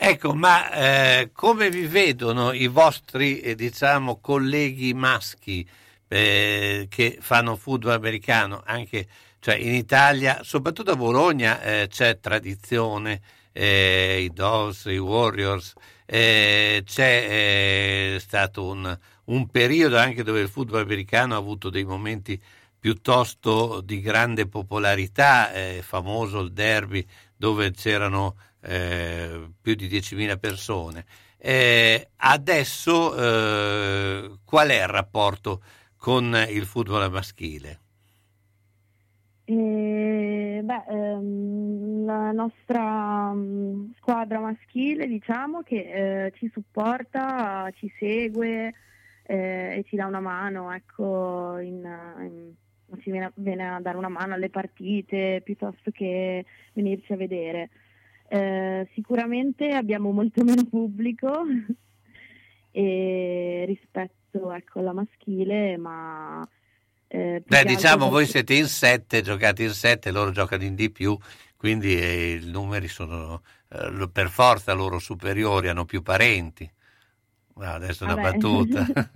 A: ecco ma eh, come vi vedono i vostri eh, diciamo colleghi maschi eh, che fanno football americano, anche cioè in Italia, soprattutto a Bologna eh, c'è tradizione, eh, i Dolls, i Warriors, eh, c'è stato un, un, periodo anche dove il football americano ha avuto dei momenti piuttosto di grande popolarità, eh, famoso il derby dove c'erano più di 10.000 persone. adesso qual è il rapporto con il football maschile?
R: Eh, beh, ehm, la nostra um, squadra maschile diciamo che eh, ci supporta, ci segue eh, e ci dà una mano, ecco, in, in, ci viene, viene, a dare una mano alle partite piuttosto che venirci a vedere. Eh, sicuramente abbiamo molto meno pubblico rispetto ecco, la maschile, ma...
A: Eh, Beh, diciamo voi siete in sette, giocate in sette, loro giocano in di più, quindi eh, i numeri sono eh, per forza loro superiori, hanno più parenti. No, adesso è una vabbè. battuta.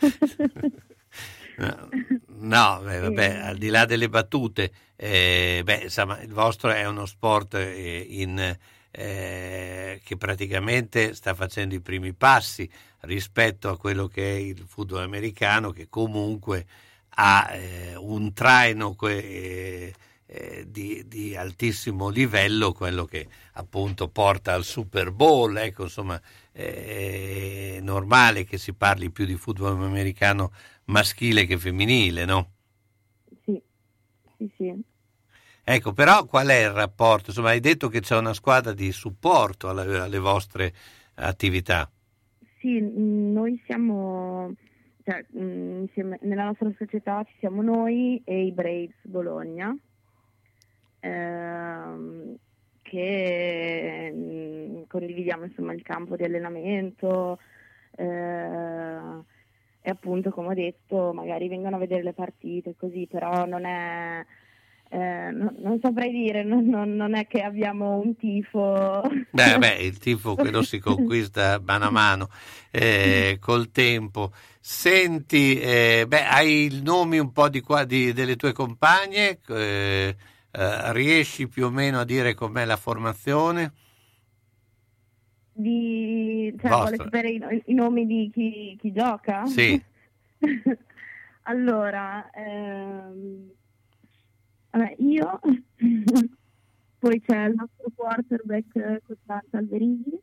A: no, beh, vabbè, al di là delle battute, eh, beh, insomma, il vostro è uno sport eh, in, eh, che praticamente sta facendo i primi passi rispetto a quello che è il football americano che comunque ha eh, un traino que- eh, di, di, altissimo livello, quello che appunto porta al Super Bowl, ecco, insomma è normale che si parli più di football americano maschile che femminile, no?
R: Sì, sì, sì.
A: Ecco, però qual è il rapporto? Insomma, hai detto che c'è una squadra di supporto alle, alle vostre attività.
R: Sì, noi siamo, cioè, insieme, nella nostra società ci siamo noi e i Braves Bologna, ehm, che mh, condividiamo insomma, il campo di allenamento eh, e appunto, come ho detto, magari vengono a vedere le partite così, però non è eh, no, non saprei dire, non, non, non, è che abbiamo un tifo.
A: Beh, beh il tifo quello si conquista mano a mano eh, col tempo. Senti, eh, beh, hai il nome un po' di qua di, delle tue compagne? Eh, eh, riesci più o meno a dire com'è la formazione?
R: Di, cioè, vuole sapere i, i, nomi di chi, chi gioca?
A: Sì.
R: allora, ehm Vabbè, io, poi c'è il nostro quarterback Costanza Alberighi,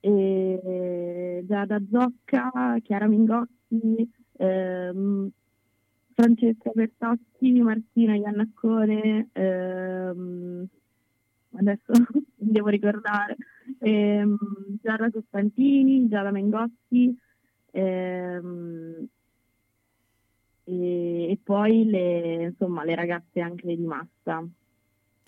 R: e Giada Zocca, Chiara Mingotti, ehm, Francesca Bertocchi, Martina Iannaccone, ehm, adesso devo ricordare, ehm, Giada Costantini, Giada Mengotti, ehm, e, e poi le, insomma, le ragazze anche di massa.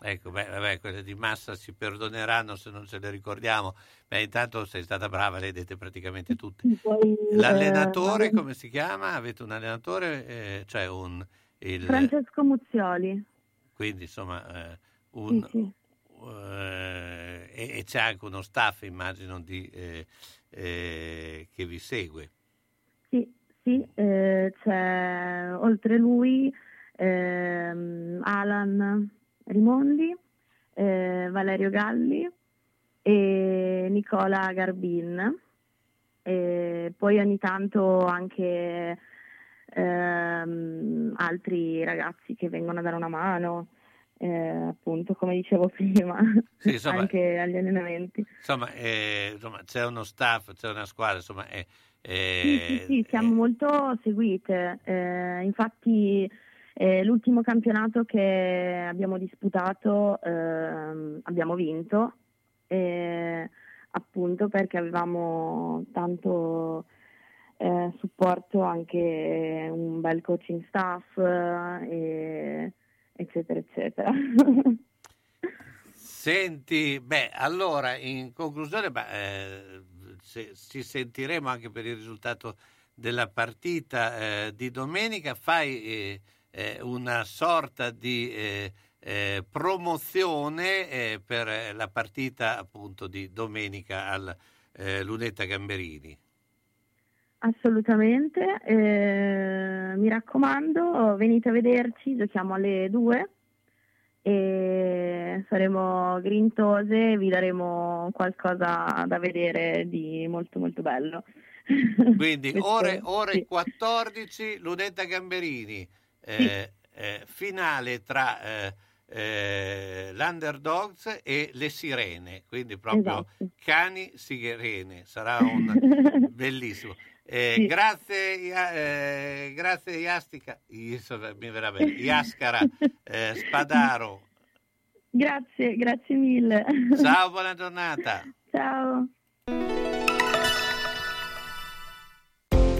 A: Ecco, beh, vabbè, quelle di massa ci perdoneranno se non ce le ricordiamo. Beh, intanto sei stata brava, le dette praticamente tutte.
R: Poi,
A: L'allenatore,
R: eh,
A: come si chiama? Avete un allenatore? Eh, cioè un... Il...
R: Francesco Muzzioli.
A: Quindi, insomma, eh, un...
R: Sì, sì.
A: Eh, e, e, c'è anche uno staff, immagino, di, eh, eh, che vi segue.
R: Sì, sì, eh, c'è oltre lui ehm, Alan Rimondi, eh, Valerio Galli e Nicola Garbin. E poi ogni tanto anche ehm, altri ragazzi che vengono a dare una mano. Eh, appunto come dicevo prima
A: sì, insomma,
R: anche agli allenamenti
A: insomma, eh, insomma, c'è uno staff c'è una squadra insomma è, eh,
R: sì, sì, sì, siamo molto seguite. Eh, infatti eh, l'ultimo campionato che abbiamo disputato ehm, abbiamo vinto, appunto perché avevamo tanto eh, supporto, anche un bel coaching staff, e, eccetera, eccetera.
A: Senti, beh, allora in conclusione, beh, eh, se, ci sentiremo anche per il risultato della partita eh, di domenica, fai eh, eh una sorta di eh, eh, promozione per la partita appunto di domenica al Lunetta Gamberini.
R: Assolutamente, mi raccomando, venite a vederci, giochiamo alle 2 e saremo grintose e vi daremo qualcosa da vedere di molto molto bello.
A: Quindi ore, ore sì. 14 Lunetta Gamberini, eh, sì. eh, finale tra eh, eh, l'Underdogs e le Sirene, quindi proprio
R: esatto.
A: cani sirene, sarà un bellissimo. Eh, sì. Grazie, eh, grazie Iastica, mi verrà bene, Iascara, eh, Spadaro.
R: Grazie, grazie mille.
A: Ciao, buona giornata.
R: Ciao.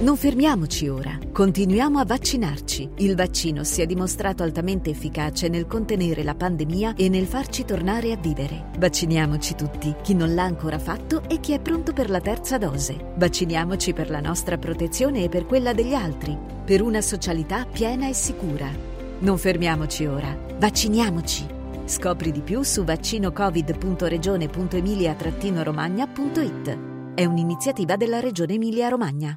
C: Non fermiamoci ora, continuiamo a vaccinarci. Il vaccino si è dimostrato altamente efficace nel contenere la pandemia e nel farci tornare a vivere. Vacciniamoci tutti, chi non l'ha ancora fatto e chi è pronto per la terza dose. Vacciniamoci per la nostra protezione e per quella degli altri, per una socialità piena e sicura. Non fermiamoci ora, vacciniamoci. Scopri di più su vaccinocovid.regione.emilia-romagna.it. È un'iniziativa della Regione Emilia-Romagna.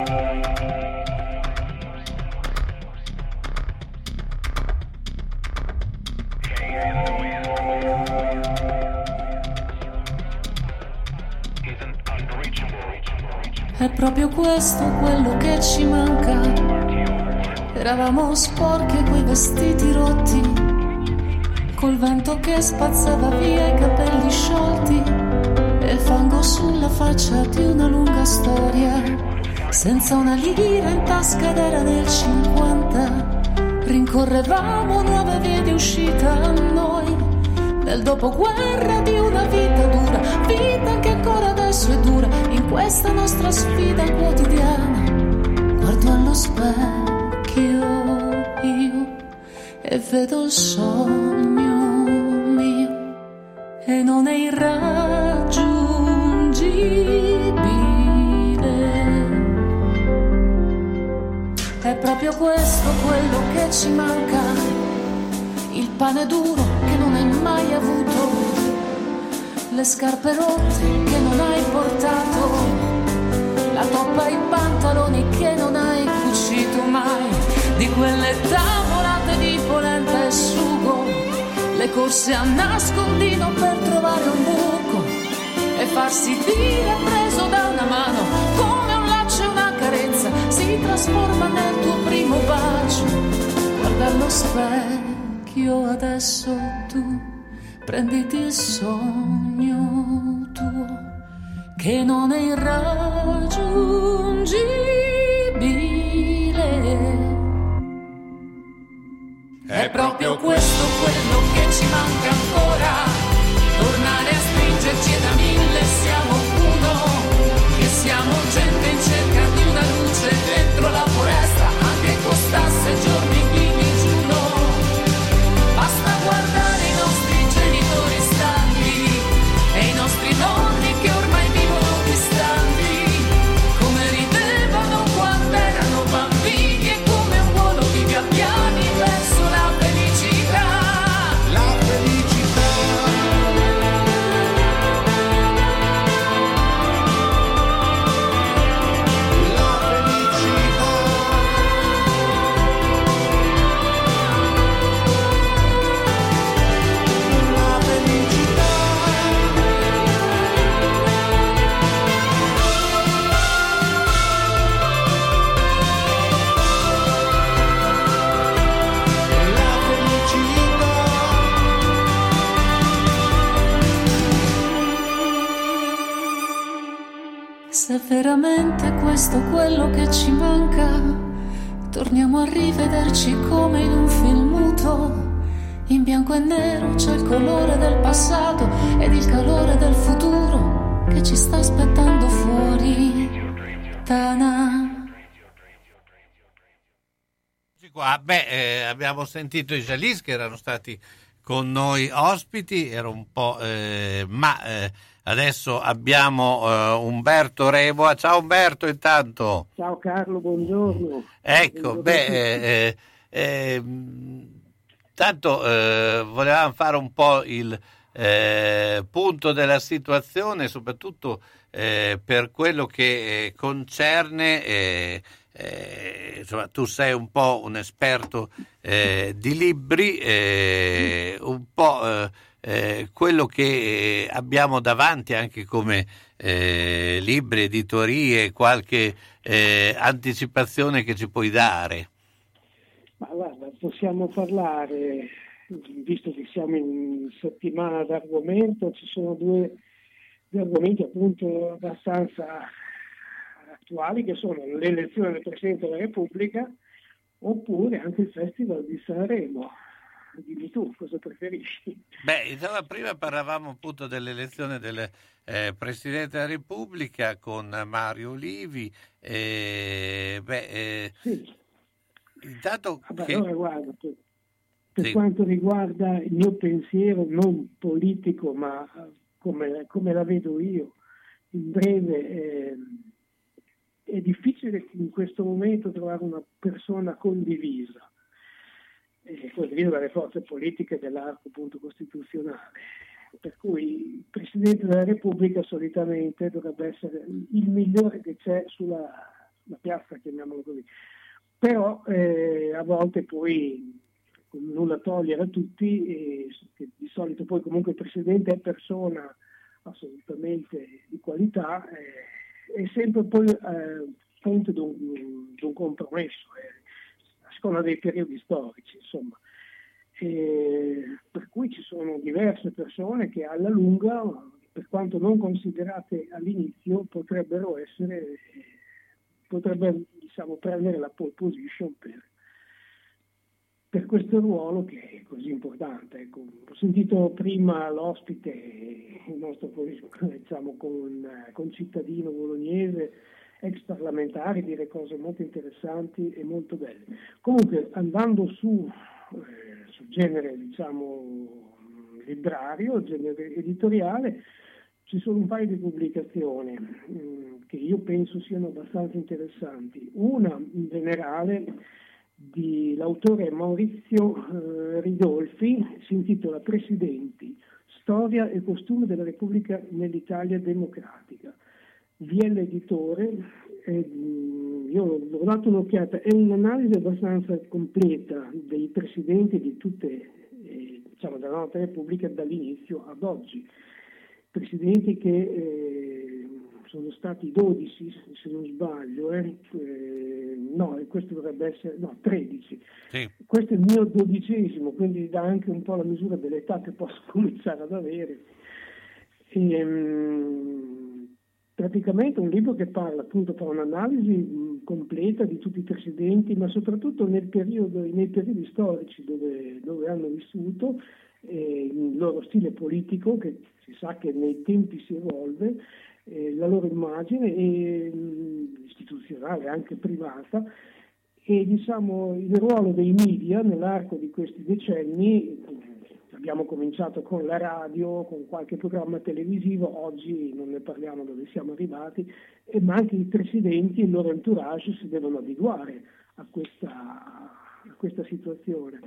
S: È proprio questo quello che ci manca. Eravamo sporchi quei vestiti rotti, col vento che spazzava via i capelli sciolti e fango sulla faccia di una lunga storia. Senza una lira in tasca ed era nel 50. Rincorrevamo nuove vie di uscita a noi nel dopoguerra di una vita dura, vita che ancora adesso è dura in questa nostra sfida quotidiana. Guardo allo specchio io e vedo il sogno mio e non è irraggiungibile. È proprio questo quello che ci manca, il pane duro che non hai mai avuto, le scarpe rotte che non hai portato, la toppa e i pantaloni che non hai cucito mai, di quelle tavolate di polenta e sugo, le corse a nascondino per trovare un buco. E farsi dire preso da una mano si trasforma nel tuo primo bacio. Guarda allo specchio adesso tu, prenditi il sogno tuo che non è irraggiungibile. È proprio questo quello che ci manca ancora. Tornare a stringerci e da veramente questo quello che ci manca, torniamo a rivederci come in un film muto. In bianco e nero c'è il colore del passato ed il calore del futuro che ci sta aspettando fuori. Tana.
A: Qua, beh, eh, abbiamo sentito i Jalis che erano stati con noi ospiti, era un po', eh, ma eh, adesso abbiamo eh, Umberto Reboa. Ciao Umberto intanto.
T: Ciao Carlo, buongiorno.
A: Ecco,
T: Buongiorno.
A: beh, eh, eh, tanto eh, volevamo fare un po' il eh, punto della situazione, soprattutto eh, per quello che concerne, insomma, tu sei un po' un esperto di libri, un po' eh, quello che eh, abbiamo davanti anche come eh, libri, editorie, qualche eh, anticipazione che ci puoi dare.
T: Ma guarda, possiamo parlare, visto che siamo in settimana d'argomento, ci sono due, due argomenti appunto abbastanza attuali che sono l'elezione del Presidente della Repubblica oppure anche il Festival di Sanremo. Dimmi tu cosa preferisci.
A: Beh, insomma, prima parlavamo appunto dell'elezione del eh, Presidente della Repubblica con Mario Olivi. eh, beh, eh, intanto
T: Vabbè,
A: che-
T: allora guarda, per, per
A: Sì.
T: quanto riguarda il mio pensiero non politico, ma eh, come, come la vedo io, in breve, eh, è difficile in questo momento trovare una persona condivisa, condivisa dalle forze politiche dell'arco appunto costituzionale. Per cui il Presidente della Repubblica solitamente dovrebbe essere il migliore che c'è sulla, sulla piazza, chiamiamolo così però eh, a volte poi nulla togliere a tutti, eh, che di solito poi comunque il Presidente è persona assolutamente di qualità, eh, è sempre poi eh, fonte di un, di un compromesso, eh, a seconda dei periodi storici, insomma. Eh, per cui ci sono diverse persone che alla lunga, per quanto non considerate all'inizio, potrebbero essere potrebbe diciamo, prendere la pole position per, per questo ruolo che è così importante. Ecco, ho sentito prima l'ospite, il nostro diciamo, con, con cittadino bolognese, ex parlamentare, dire cose molto interessanti e molto belle. Comunque, andando su, eh, sul genere diciamo, librario, genere editoriale, ci sono un paio di pubblicazioni mh, che io penso siano abbastanza interessanti. Una in generale di l'autore Maurizio eh, Ridolfi, si intitola Presidenti, storia e costume della Repubblica nell'Italia democratica. VL Editore, eh, io ho dato un'occhiata, è un'analisi abbastanza completa dei presidenti di tutte, eh, diciamo, della nostra Repubblica dall'inizio ad oggi presidenti che eh, sono stati 12 se non sbaglio, eh, eh, no, questo dovrebbe essere, no, 13.
A: Sì.
T: Questo è il mio dodicesimo, quindi dà anche un po' la misura dell'età che posso cominciare ad avere. Ehm, praticamente un libro che parla appunto fa un'analisi completa di tutti i presidenti, ma soprattutto nel periodo, nei periodi storici dove, dove hanno vissuto, eh, il loro stile politico, che si sa che nei tempi si evolve, eh, la loro immagine e, mh, istituzionale, anche privata, e diciamo il ruolo dei media nell'arco di questi decenni. Abbiamo cominciato con la radio, con qualche programma televisivo, oggi non ne parliamo dove siamo arrivati, e, ma anche i presidenti e il loro entourage si devono adeguare a questa, a questa situazione.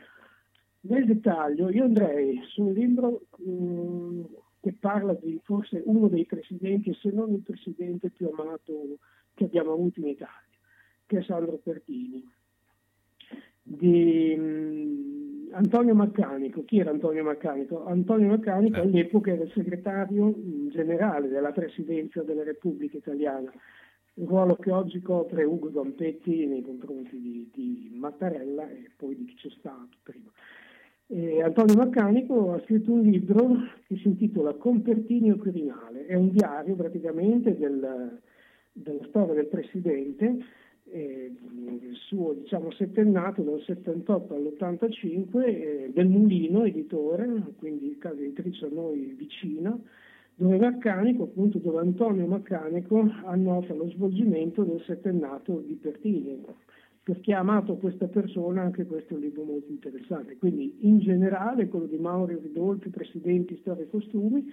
T: Nel dettaglio io andrei su un libro mh, che parla di forse uno dei presidenti, se non il presidente più amato che abbiamo avuto in Italia, che è Sandro Pertini, di mh, Antonio Maccanico. Chi era Antonio Maccanico? Antonio Maccanico all'epoca era il segretario mh, generale della Presidenza della Repubblica Italiana, un ruolo che oggi copre Ugo Zampetti nei confronti di, di Mattarella e poi di chi c'è stato prima. Eh, Antonio Maccanico ha scritto un libro che si intitola Compertinio Quirinale, è un diario praticamente del, della storia del Presidente, eh, il suo diciamo, settennato dal 78 all'85 eh, del Mulino, editore, quindi casa editrice a noi vicina, dove Maccanico, appunto dove Antonio Maccanico annota lo svolgimento del settennato di Pertini. Per chi ha amato questa persona anche questo è un libro molto interessante. Quindi in generale quello di Mauro Ridolfi, Presidenti, Storia e Costumi,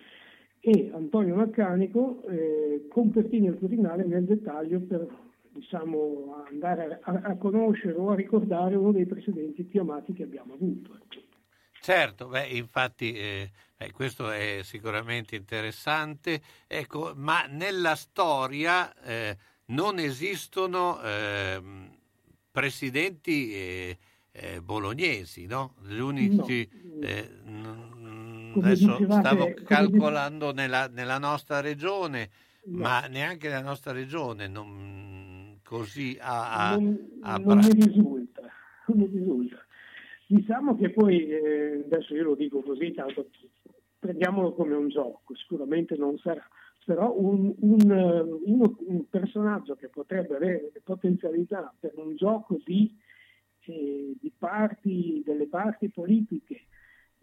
T: e Antonio Maccanico eh, con Pertini al Quirinale nel dettaglio per diciamo, andare a, a, conoscere o a ricordare uno dei presidenti più amati che abbiamo avuto.
A: Certo, beh, infatti eh, eh, questo è sicuramente interessante, ecco, ma nella storia eh, non esistono ehm, presidenti eh, eh, bolognesi, no? Gli unici... No. adesso stavo calcolando nella, nella nostra regione, no. ma neanche nella nostra regione non, così a, a,
T: non,
A: a
T: non mi risulta, non mi risulta. Diciamo che poi, eh, adesso io lo dico così, tanto prendiamolo come un gioco, sicuramente non sarà, però un, un, uno, un personaggio che potrebbe avere potenzialità per un gioco di, eh, di parti, delle parti politiche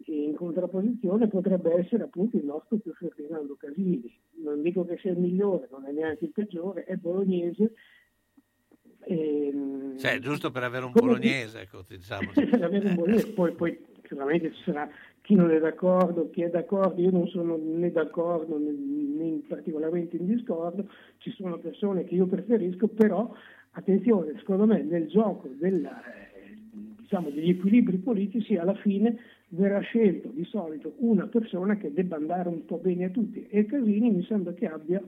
T: in contrapposizione potrebbe essere appunto il nostro più Ferdinando Casini. Non dico che sia il migliore, non è neanche il peggiore, è bolognese,
A: Ehm, cioè, giusto per avere un bolognese, ecco, diciamo.
T: per avere un bolognese, poi, poi sicuramente ci sarà chi non è d'accordo, chi è d'accordo, io non sono né d'accordo né, né particolarmente in discordo, ci sono persone che io preferisco, però attenzione, secondo me nel gioco della, eh, diciamo, degli equilibri politici alla fine verrà scelto di solito una persona che debba andare un po' bene a tutti e Casini mi sembra che abbia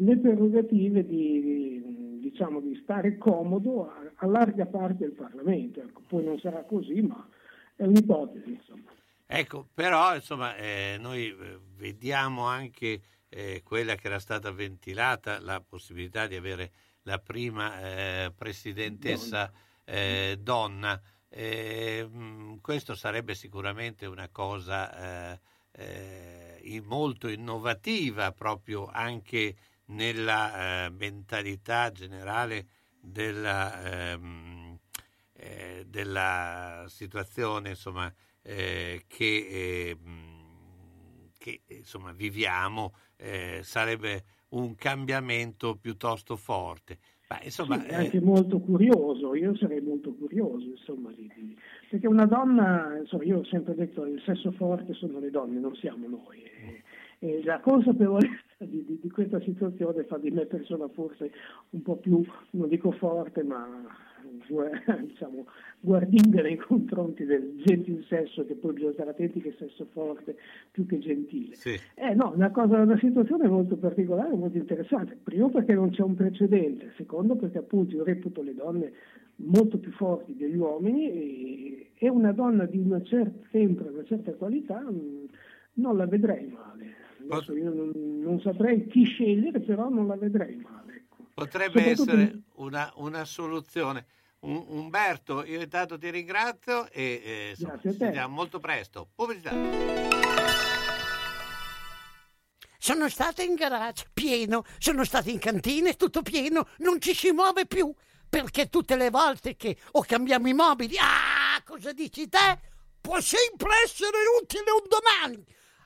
T: le prerogative di, diciamo, di stare comodo a, a, larga parte del Parlamento. Ecco, poi non sarà così, ma è un'ipotesi. Insomma.
A: Ecco, però insomma, eh, noi eh, vediamo anche eh, quella che era stata ventilata, la possibilità di avere la prima eh, presidentessa eh, donna. donna. Eh, questo sarebbe sicuramente una cosa molto innovativa proprio anche nella eh, mentalità generale della, ehm, eh, della situazione insomma, eh, che, ehm, che insomma, viviamo eh, sarebbe un cambiamento piuttosto forte.
T: Ma, insomma, sì, è anche molto curioso, io sarei molto curioso, insomma, di, di, perché una donna, insomma, io ho sempre detto che il sesso forte sono le donne, non siamo noi. E, la consapevolezza di, di, di, questa situazione fa di me persona forse un po' più, non dico forte, ma diciamo, guardinga nei confronti del gentil sesso, che poi bisogna stare attenti che sesso forte più che gentile.
A: Sì.
T: Eh, no, una, cosa, una situazione molto particolare, molto interessante. Primo perché non c'è un precedente, secondo perché appunto io reputo le donne molto più forti degli uomini e, e una donna di una certa, sempre una certa qualità mh, non la vedrei male. Adesso io non, non, saprei chi scegliere, però non la vedrei male. Ecco.
A: Potrebbe essere una, una soluzione. Un, Umberto, io intanto ti ringrazio e eh, insomma, ci vediamo molto presto. Pubblicità.
E: Sono stato in garage, pieno, sono stato in cantina, tutto pieno, non ci si muove più, perché tutte le volte che o cambiamo i mobili, ah, cosa dici te? Può sempre essere utile un domani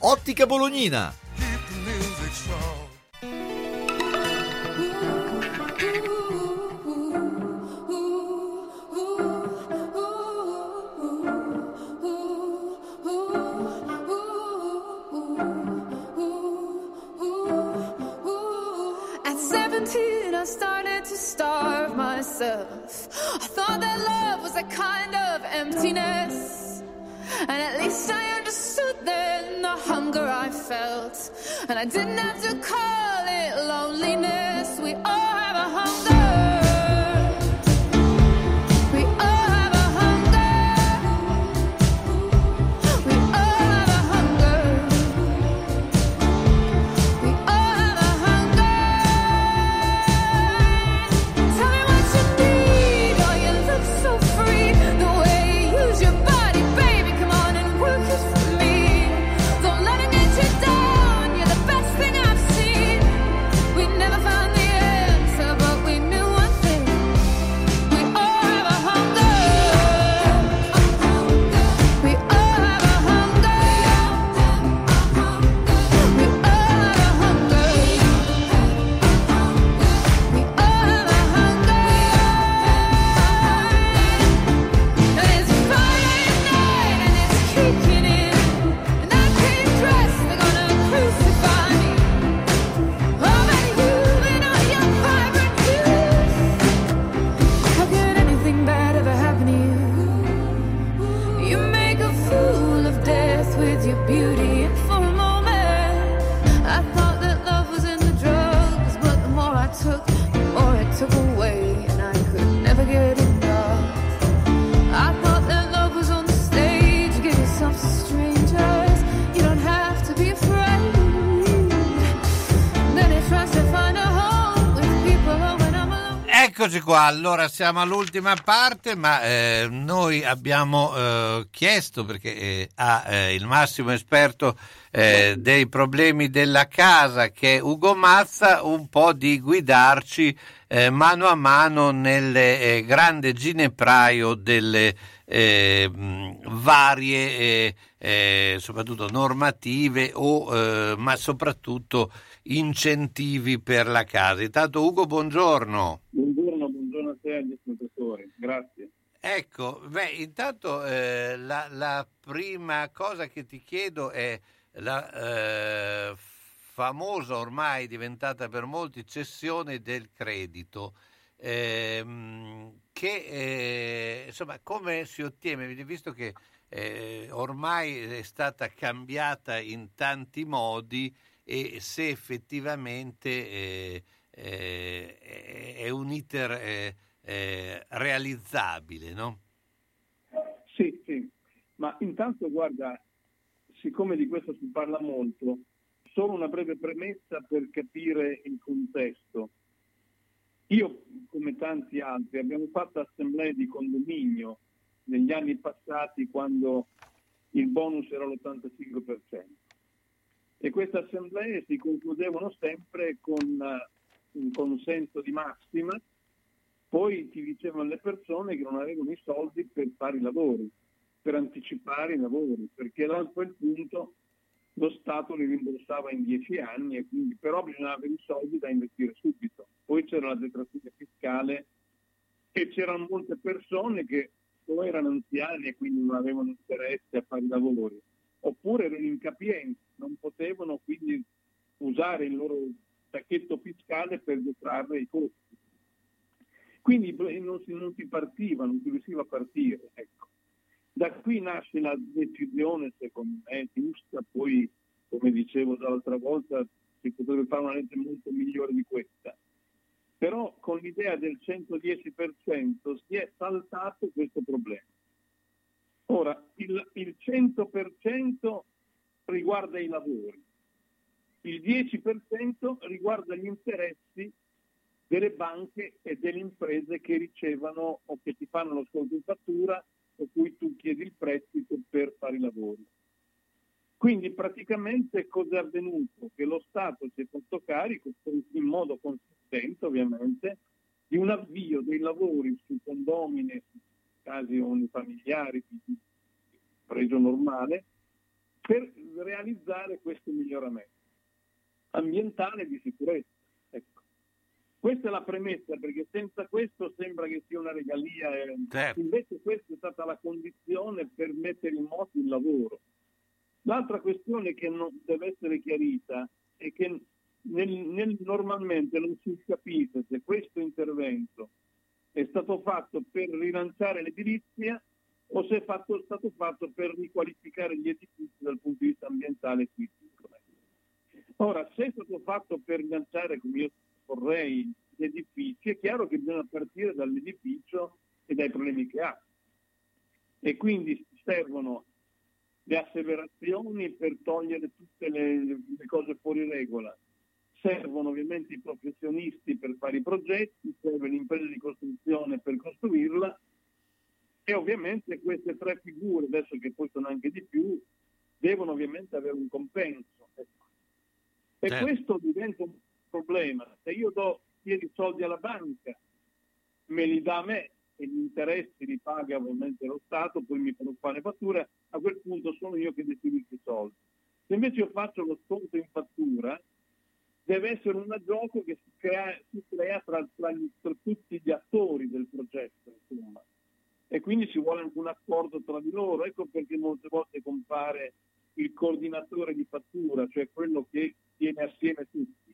P: Ottica Bolognina.
U: At 17, I started to starve myself. I thought that love was a kind of emptiness. And at least I understood then the hunger I felt. And I didn't have to call it loneliness. We all have a hunger.
A: Qua, allora siamo all'ultima parte, ma eh, noi abbiamo eh, chiesto, perché eh, ha eh, il massimo esperto eh, dei problemi della casa, che è Ugo Mazza, un po' di guidarci eh, mano a mano nel grande ginepraio delle varie, soprattutto normative, o, ma soprattutto incentivi per la casa. Intanto Ugo, buongiorno.
B: Buongiorno, agli ascoltatori, grazie.
A: Ecco, beh, intanto eh, la, la prima cosa che ti chiedo è la eh, famosa, ormai diventata per molti, cessione del credito. Ehm, che eh, insomma, come si ottiene? Visto che eh, ormai è stata cambiata in tanti modi e se effettivamente eh, eh, è- un iter eh, realizzabile, no?
B: Sì, sì, ma intanto guarda, siccome di questo si parla molto, solo una breve premessa per capire il contesto. Io, come tanti altri, abbiamo fatto assemblee di condominio negli anni passati quando il bonus era l'85%. E queste assemblee si concludevano sempre con eh, un consenso di massima, poi ti dicevano le persone che non avevano i soldi per fare i lavori. per anticipare i lavori, perché a quel punto lo Stato li rimborsava in dieci anni e quindi però bisognava avere i soldi da investire subito. Poi c'era la detrazione fiscale e c'erano molte persone che o erano anziani e quindi non avevano interesse a fare i lavori, oppure erano incapienti, non potevano quindi usare il loro sacchetto fiscale per detrarre i costi. Quindi non si, non si partiva, non si riusciva a partire. Ecco. Da qui nasce la decisione, secondo me, giusta, poi come dicevo l'altra volta si potrebbe fare una legge molto migliore di questa. Però con l'idea del 110% si è saltato questo problema. Ora, il, il 100% riguarda i lavori, il 10% riguarda gli interessi delle banche e delle imprese che ricevono o che ti fanno lo sconto in fattura o cui tu chiedi il prestito per fare i lavori. Quindi praticamente cosa è avvenuto? Che lo Stato si è fatto carico, in modo consistente ovviamente, di un avvio dei lavori su condomini, casi unifamiliari di pregio normale, per realizzare questo miglioramento ambientale di sicurezza. Questa è la premessa, perché senza questo sembra che sia una regalia, e
A: certo.
B: invece questa è stata la condizione per mettere in moto il lavoro. L'altra questione che non deve essere chiarita è che nel, nel, normalmente non si capisce se questo intervento è stato fatto per rilanciare l'edilizia o se è fatto, stato fatto per riqualificare gli edifici dal punto di vista ambientale e fisico. Ora, se è stato fatto per rilanciare, come io vorrei, gli edifici, è chiaro che bisogna partire dall'edificio e dai problemi che ha. E quindi servono le asseverazioni per togliere tutte le, le cose fuori regola, servono ovviamente i professionisti per fare i progetti, serve l'impresa di costruzione per costruirla e ovviamente queste tre figure, adesso che poi sono anche di più, devono ovviamente avere un compenso. E
A: Certo.
B: questo diventa un problema. Se io do chiedo i soldi alla banca, me li dà a me e gli interessi li paga ovviamente lo Stato, poi mi fanno fare fattura, a quel punto sono io che definisco i soldi. Se invece io faccio lo sconto in fattura, deve essere un gioco che si crea, si crea tra, tra gli- tra tutti gli attori del progetto, insomma. E quindi ci vuole anche un accordo tra di loro. Ecco perché molte volte compare il coordinatore di fattura, cioè quello che tiene assieme tutti.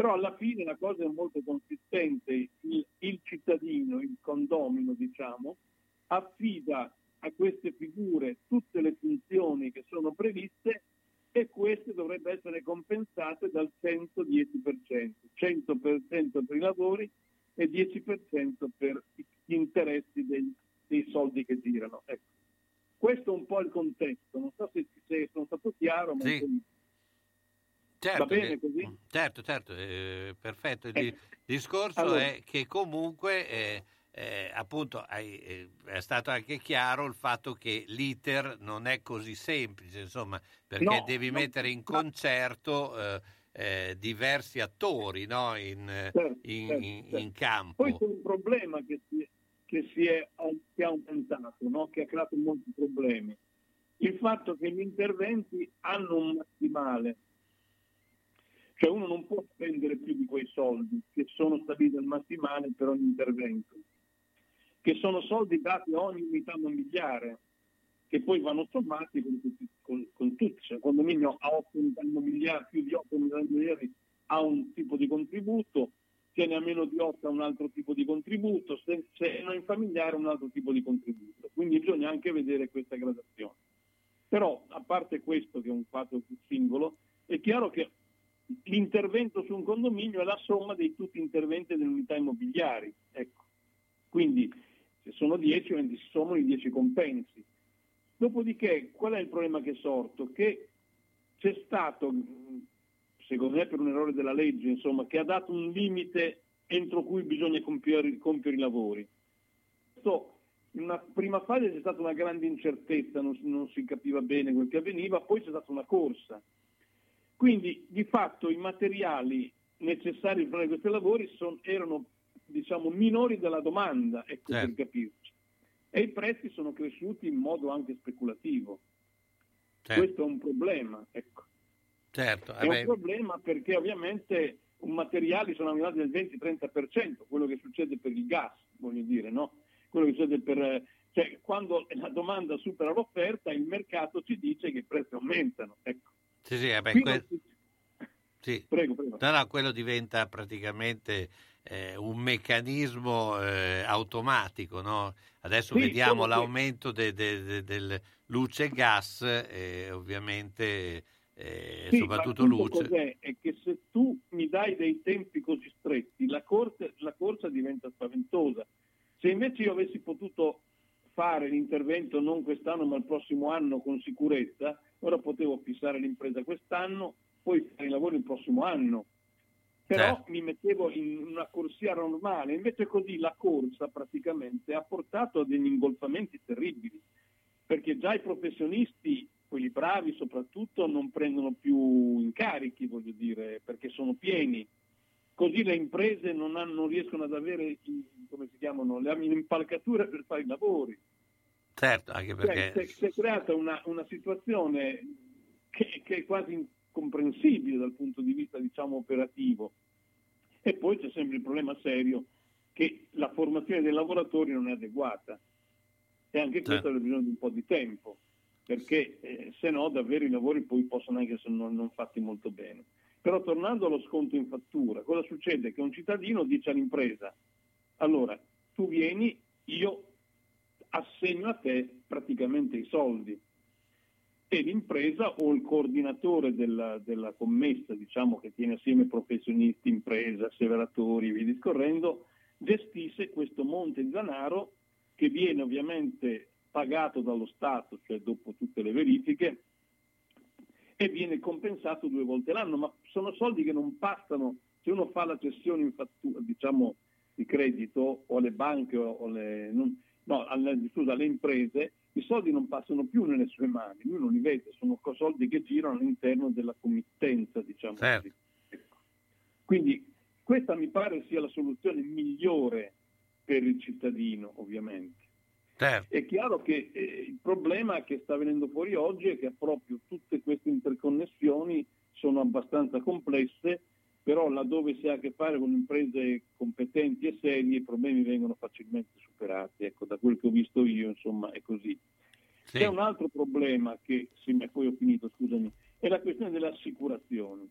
B: Però alla fine la cosa è molto consistente, il, il cittadino, il condomino diciamo, affida a queste figure tutte le funzioni che sono previste e queste dovrebbero essere compensate dal 110%, 100% per i lavori e 10% per gli interessi dei, dei soldi che girano. Ecco. Questo è un po' il contesto, non so se, se sono stato chiaro, ma
A: Sì. Certo,
B: va bene?
A: Certo, certo, eh, perfetto. Il di- discorso
B: allora.
A: è che comunque, eh, eh, appunto, hai- eh, è stato anche chiaro il fatto che l'iter non è così semplice, insomma, perché
B: No,
A: devi
B: no,
A: mettere in concerto eh, eh, diversi attori no, in, eh,
B: Certo,
A: in-
B: certo,
A: in-
B: certo.
A: in campo.
B: Poi c'è un problema che si, che si è, che aumentato, no? che ha creato molti problemi. Il fatto che gli interventi hanno un massimale, cioè uno non può spendere più di quei soldi che sono stabiliti al massimale per ogni intervento, che sono soldi dati a ogni unità immobiliare, che poi vanno sommati con, tutti- con, con tutti. Cioè, il condominio ha 8 unità immobiliari, più di 8 unità immobiliari ha un tipo di contributo, se ne ha meno di 8 ha un altro tipo di contributo, se, se ha in familiare un altro tipo di contributo. Quindi bisogna anche vedere questa gradazione. Però, a parte questo che è un fatto singolo, è chiaro che l'intervento su un condominio è la somma di tutti gli interventi delle unità immobiliari. Ecco. Quindi se sono 10, quindi si sommano i 10 compensi. Dopodiché, qual è il problema che è sorto? Che c'è stato, secondo me per un errore della legge, insomma, che ha dato un limite entro cui bisogna compiere, compiere i lavori. Questo, in una prima fase c'è stata una grande incertezza, non, non si capiva bene quel che avveniva, poi c'è stata una corsa. Quindi di fatto i materiali necessari per fare questi lavori son- erano diciamo, minori della domanda, ecco
A: Certo.
B: per capirci. e i prezzi sono cresciuti in modo anche speculativo.
A: Certo.
B: Questo è un problema, ecco.
A: Certo,
B: È un problema perché ovviamente un materiali sono aumentati del 20-30%, quello che succede per il gas, voglio dire, no? Quello che succede per... Cioè, quando la domanda supera l'offerta, il mercato ci dice che i prezzi aumentano. Ecco.
A: Sì, sì, eh beh,
B: Qui
A: que- sì.
B: Prego, prego.
A: No, no, quello diventa praticamente eh, un meccanismo eh, automatico. No? Adesso
B: Sì,
A: vediamo
B: che-
A: l'aumento de- de- de- del luce e gas, e ovviamente eh,
B: Sì,
A: soprattutto luce.
B: cos'è? È che se tu mi dai dei tempi così stretti, la corsa, la corsa diventa spaventosa. Se invece io avessi potuto fare l'intervento non quest'anno ma il prossimo anno con sicurezza, ora potevo fissare l'impresa quest'anno, poi fare i lavori il prossimo anno. Però
A: Certo.
B: mi mettevo in una corsia normale, invece così la corsa praticamente ha portato a degli ingolfamenti terribili, perché già i professionisti, quelli bravi soprattutto, non prendono più incarichi, voglio dire, perché sono pieni. Così le imprese non, hanno- non riescono ad avere, i- come si chiamano, le impalcature per fare i lavori.
A: Certo, anche
B: Cioè,
A: perché...
B: si, è, si è creata una, una situazione che, che è quasi incomprensibile dal punto di vista diciamo, operativo. E poi c'è sempre il problema serio che la formazione dei lavoratori non è adeguata. E anche questo ha bisogno di un po' di tempo, perché eh, se no davvero i lavori poi possono anche essere non, non fatti molto bene. Però tornando allo sconto in fattura, cosa succede? Che un cittadino dice all'impresa, allora tu vieni, io assegno a te praticamente i soldi e l'impresa o il coordinatore della, della commessa, diciamo che tiene assieme professionisti, impresa, asseveratori e via discorrendo, gestisce questo monte di denaro che viene ovviamente pagato dallo Stato, cioè dopo tutte le verifiche, e viene compensato due volte l'anno, ma sono soldi che non passano, se uno fa la cessione in fattura, diciamo, di credito o alle banche o alle, non- no, alle, scusa, alle imprese, i soldi non passano più nelle sue mani, lui non li vede, sono soldi che girano all'interno della committenza, diciamo così. Ecco. Quindi questa mi pare sia la soluzione migliore per il cittadino, ovviamente.
A: Certo.
B: È chiaro che eh, il problema che sta venendo fuori oggi è che proprio tutte queste interconnessioni sono abbastanza complesse, però laddove si ha a che fare con imprese competenti e serie i problemi vengono facilmente superati. Ecco, da quel che ho visto io, insomma, è così. C'è un altro problema che, sì, ma poi ho finito, scusami, è la questione delle assicurazioni.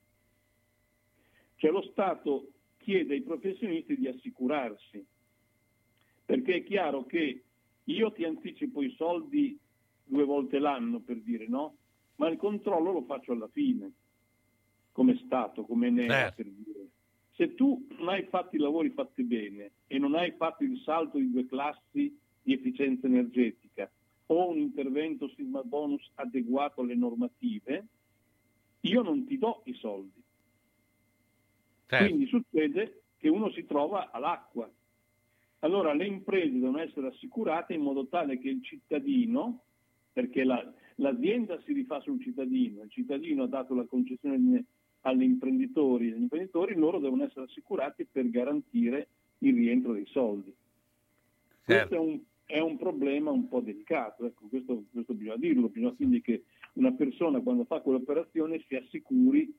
B: Cioè lo Stato chiede ai professionisti di assicurarsi, perché è chiaro che io ti anticipo i soldi due volte l'anno, per dire no, ma il controllo lo faccio alla fine, come Stato, come Enea, per dire. Se tu non hai fatto i lavori fatti bene e non hai fatto il salto di due classi di efficienza energetica o un intervento sisma bonus adeguato alle normative, io non ti do i soldi.
A: Certo.
B: Quindi succede che uno si trova all'acqua. Allora le imprese devono essere assicurate in modo tale che il cittadino, perché la- l'azienda si rifà sul cittadino, il cittadino ha dato la concessione agli imprenditori, gli imprenditori loro devono essere assicurati per garantire il rientro dei soldi. Questo è un, è un problema un po' delicato, ecco, questo, questo bisogna dirlo, bisogna quindi che una persona quando fa quell'operazione si assicuri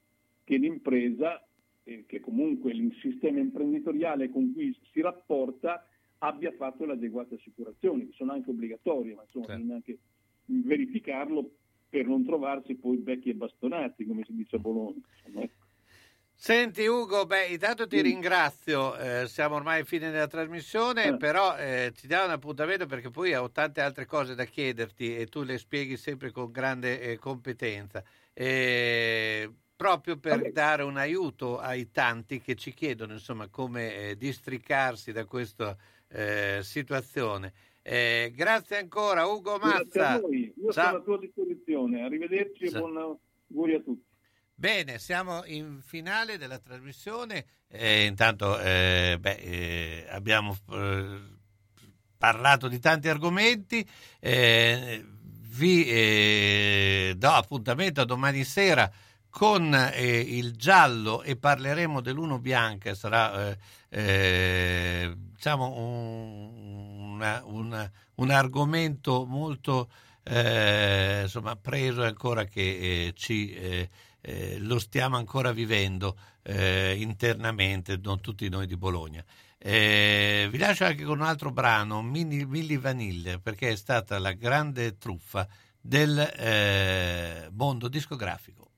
B: che l'impresa, eh, che comunque il sistema imprenditoriale con cui si rapporta, abbia fatto le adeguate assicurazioni, che sono anche obbligatorie, ma insomma bisogna anche verificarlo per non trovarsi poi becchi e bastonati, come si dice a Bologna. insomma, ecco.
A: Senti Ugo, beh, intanto ti ringrazio, eh, siamo ormai alla fine della trasmissione, però eh, ti diamo un appuntamento perché poi ho tante altre cose da chiederti e tu le spieghi sempre con grande eh, competenza, Eh, proprio per dare un aiuto ai tanti che ci chiedono insomma come eh, districarsi da questa eh, situazione. Eh, grazie ancora Ugo
B: Grazie a
A: Mazza.
B: voi, io
A: Ciao.
B: sono a tua disposizione, arrivederci e buon auguri a tutti.
A: Bene, siamo in finale della trasmissione. Eh, intanto eh, beh, eh, abbiamo eh, parlato di tanti argomenti. Vi do appuntamento a domani sera con il giallo e parleremo dell'uno bianca, sarà eh, diciamo un, una, una, un, argomento molto eh, insomma, preso ancora che eh, ci, eh, lo stiamo ancora vivendo internamente, non tutti noi di Bologna. vi lascio anche con un altro brano, Mini, Milli Vanille, perché è stata la grande truffa del mondo discografico.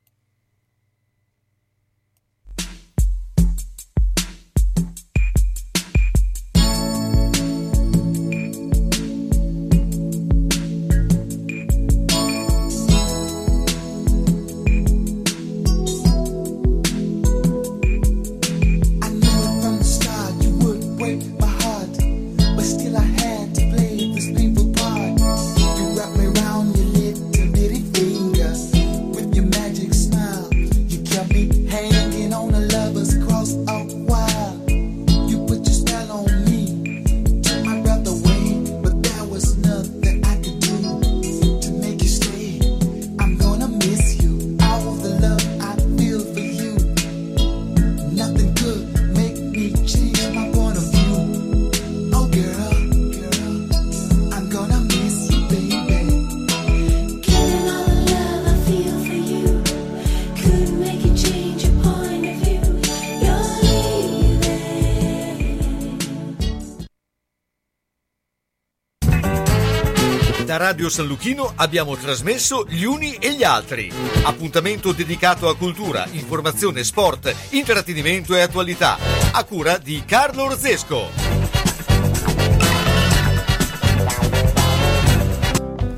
P: Radio San Luchino abbiamo trasmesso Gli Uni e gli Altri. Appuntamento dedicato a cultura, informazione, sport, intrattenimento e attualità. A cura di Carlo Orzesco.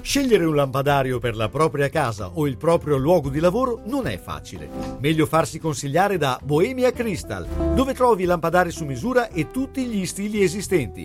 P: Scegliere un lampadario per la propria casa o il proprio luogo di lavoro non è facile. Meglio farsi consigliare da Bohemia Crystal, dove trovi lampadari su misura e tutti gli stili esistenti